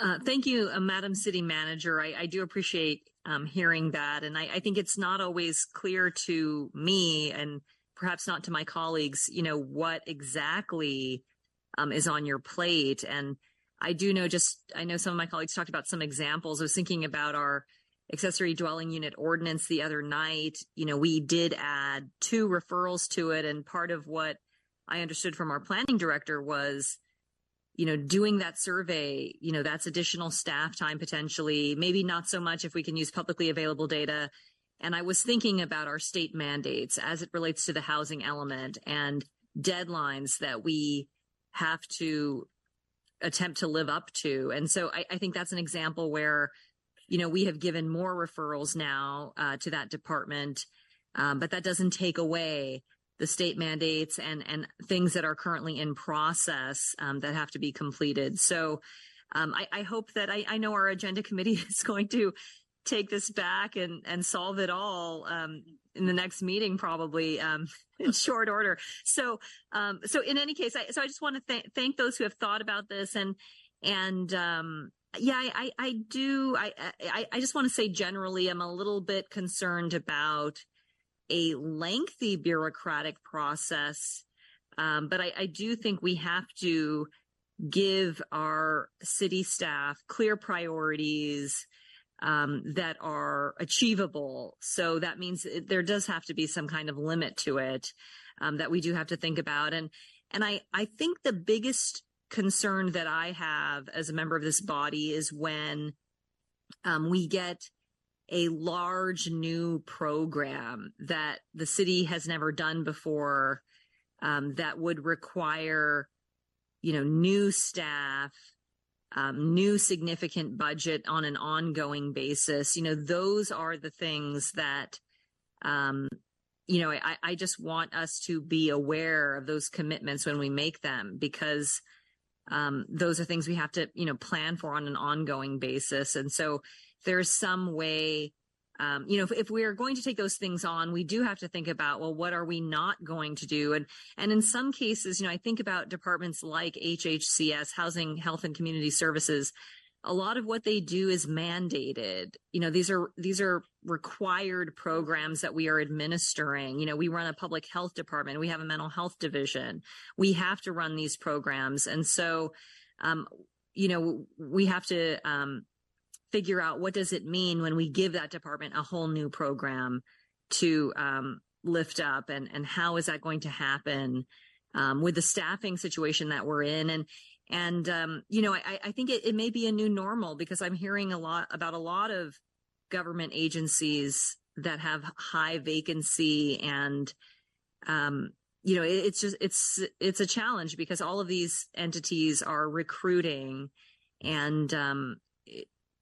L: Uh, thank you, uh, Madam City Manager. I, I do appreciate um, hearing that. And I, I think it's not always clear to me and perhaps not to my colleagues, you know, what exactly um, is on your plate. And I do know just, I know some of my colleagues talked about some examples. I was thinking about our accessory dwelling unit ordinance the other night. You know, we did add two referrals to it. And part of what I understood from our planning director was, you know, doing that survey, you know, that's additional staff time potentially, maybe not so much if we can use publicly available data. And I was thinking about our state mandates as it relates to the housing element and deadlines that we have to attempt to live up to. And so I, I think that's an example where, you know, we have given more referrals now uh, to that department, um, but that doesn't take away the state mandates and and things that are currently in process um, that have to be completed. So um, I, I, hope that I, I, know our agenda committee [LAUGHS] is going to take this back and and solve it all um, in the next meeting, probably um, [LAUGHS] in short order. So um, so in any case, I, so I just want to th- thank those who have thought about this and and um, yeah, I, I, do. I, I, I just want to say generally, I'm a little bit concerned about a lengthy bureaucratic process. Um, but I, I do think we have to give our city staff clear priorities um, that are achievable. So that means it, there does have to be some kind of limit to it um, that we do have to think about. And and I I think the biggest concern that I have as a member of this body is when um, we get a large new program that the city has never done before um, that would require you know new staff um, new significant budget on an ongoing basis. You know those are the things that um, you know I, I just want us to be aware of those commitments when we make them because um, those are things we have to you know plan for on an ongoing basis. And so there's some way um, you know if, if we are going to take those things on we do have to think about well what are we not going to do? And and in some cases you know i think about departments like hhcs housing health and community services. A lot of what they do is mandated. You know these are these are required programs that we are administering. You know we run a public health department. We have a mental health division. We have to run these programs. And so um, you know we have to um, figure out what does it mean when we give that department a whole new program to um, lift up and and how is that going to happen um, with the staffing situation that we're in? And and um, you know I, I think it, it may be a new normal because I'm hearing a lot about a lot of government agencies that have high vacancy and um, you know, it, it's just it's it's a challenge because all of these entities are recruiting, and um,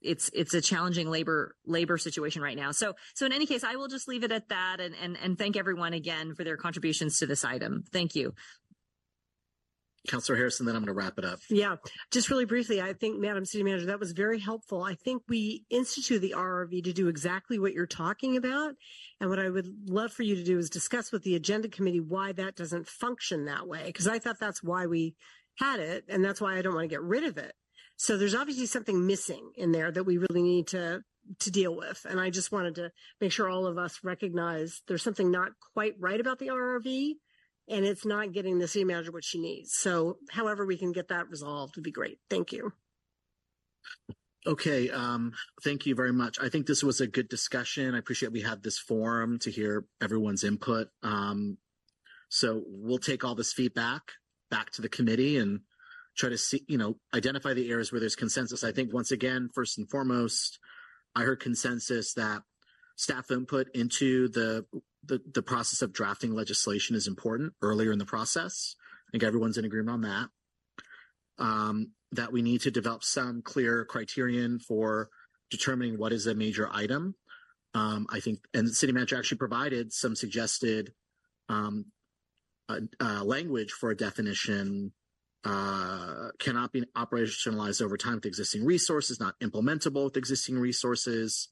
L: it's it's a challenging labor labor situation right now. So so in any case, I will just leave it at that, and and and thank everyone again for their contributions to this item. Thank you.
B: Councilor Harrison, then I'm going to wrap it up.
D: Yeah, just really briefly, I think, Madam City Manager, that was very helpful. I think we institute the RRV to do exactly what you're talking about. And what I would love for you to do is discuss with the agenda committee why that doesn't function that way. Because I thought that's why we had it. And that's why I don't want to get rid of it. So there's obviously something missing in there that we really need to to deal with. And I just wanted to make sure all of us recognize there's something not quite right about the RRV and it's not getting the city manager what she needs. So however we can get that resolved would be great. Thank you.
B: Okay, um, thank you very much. I think this was a good discussion. I appreciate we had this forum to hear everyone's input. Um, so we'll take all this feedback back to the committee and try to see, you know, identify the areas where there's consensus. I think once again, first and foremost, I heard consensus that staff input into the the, the process of drafting legislation is important earlier in the process. I think everyone's in agreement on that. Um, that we need to develop some clear criterion for determining what is a major item. Um, I think, and the city manager actually provided some suggested um, uh, uh, language for a definition uh, cannot be operationalized over time with existing resources, not implementable with existing resources.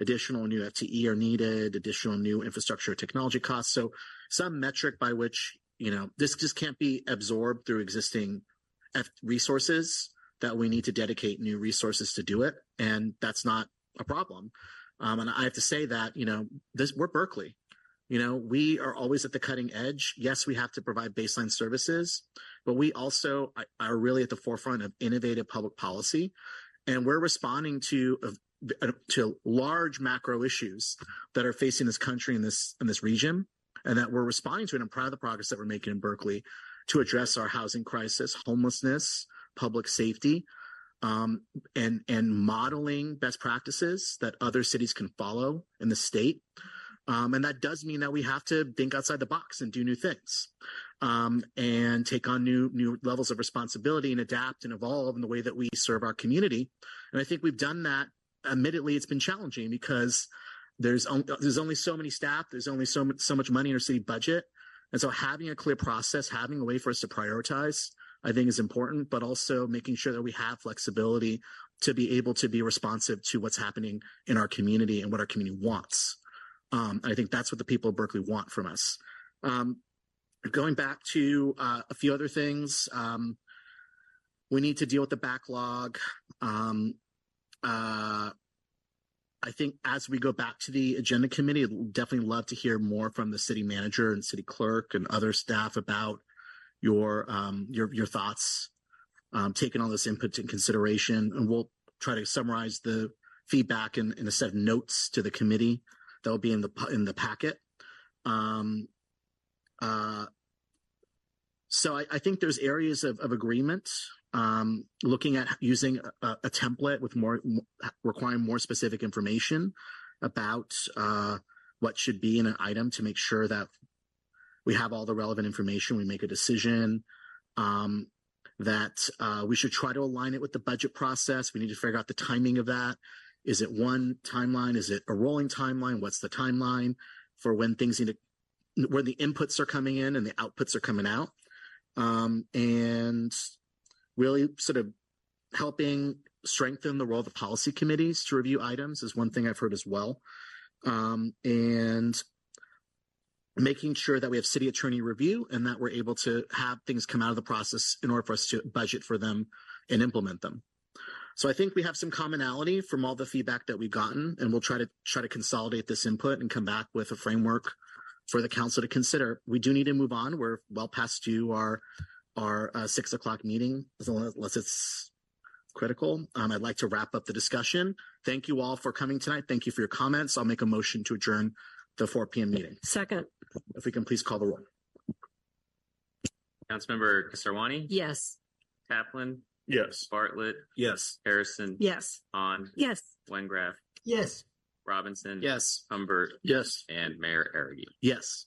B: Additional new FTE are needed, additional new infrastructure technology costs. So some metric by which, you know, this just can't be absorbed through existing F- resources that we need to dedicate new resources to do it. And that's not a problem. Um, and I have to say that, you know, this, we're Berkeley. You know, we are always at the cutting edge. Yes, we have to provide baseline services, but we also are really at the forefront of innovative public policy. And we're responding to uh, to large macro issues that are facing this country in this in this region, and that we're responding to. And I'm proud of the progress that we're making in Berkeley to address our housing crisis, homelessness, public safety, um, and and modeling best practices that other cities can follow in the state. Um, and that does mean that we have to think outside the box and do new things, um, and take on new new levels of responsibility and adapt and evolve in the way that we serve our community. And I think we've done that. Admittedly, it's been challenging because there's there's only so many staff, there's only so much, so much money in our city budget, and so having a clear process, having a way for us to prioritize, I think is important, but also making sure that we have flexibility to be able to be responsive to what's happening in our community and what our community wants. Um, I think that's what the people of Berkeley want from us. Um, going back to uh, a few other things, um, we need to deal with the backlog. Um, uh, I think as we go back to the agenda committee, I'd definitely love to hear more from the city manager and city clerk and other staff about your um, your your thoughts, um, taking all this input into consideration, and we'll try to summarize the feedback in, in a set of notes to the committee that will be in the in the packet. Um, uh, so I, I think there's areas of, of agreement um, looking at using a, a, template with more requiring more specific information about uh, what should be in an item to make sure that we have all the relevant information. We make a decision. Um, that uh, we should try to align it with the budget process. We need to figure out the timing of that. Is it one timeline? Is it a rolling timeline? What's the timeline for when things need to, when the inputs are coming in and the outputs are coming out? Um, and really sort of helping strengthen the role of the policy committees to review items is one thing I've heard as well. Um, and making sure that we have city attorney review and that we're able to have things come out of the process in order for us to budget for them and implement them. So I think we have some commonality from all the feedback that we've gotten, and we'll try to try to consolidate this input and come back with a framework for the council to consider. We do need to move on. We're well past due our our uh, six o'clock meeting, unless it's critical. Um, I'd like to wrap up the discussion. Thank you all for coming tonight. Thank you for your comments. I'll make a motion to adjourn the 4 p.m. meeting.
D: Second.
B: If we can please call the roll.
C: Councilmember Kesarwani,
L: Yes.
C: Taplin,
I: Yes.
C: Bartlett,
I: Yes.
C: Harrison,
D: Yes.
C: Hahn,
D: Yes.
C: Wengraf.
H: Yes.
C: Robinson.
G: Yes.
C: Humbert
E: Yes.
C: and Mayor Arreguín.
B: Yes.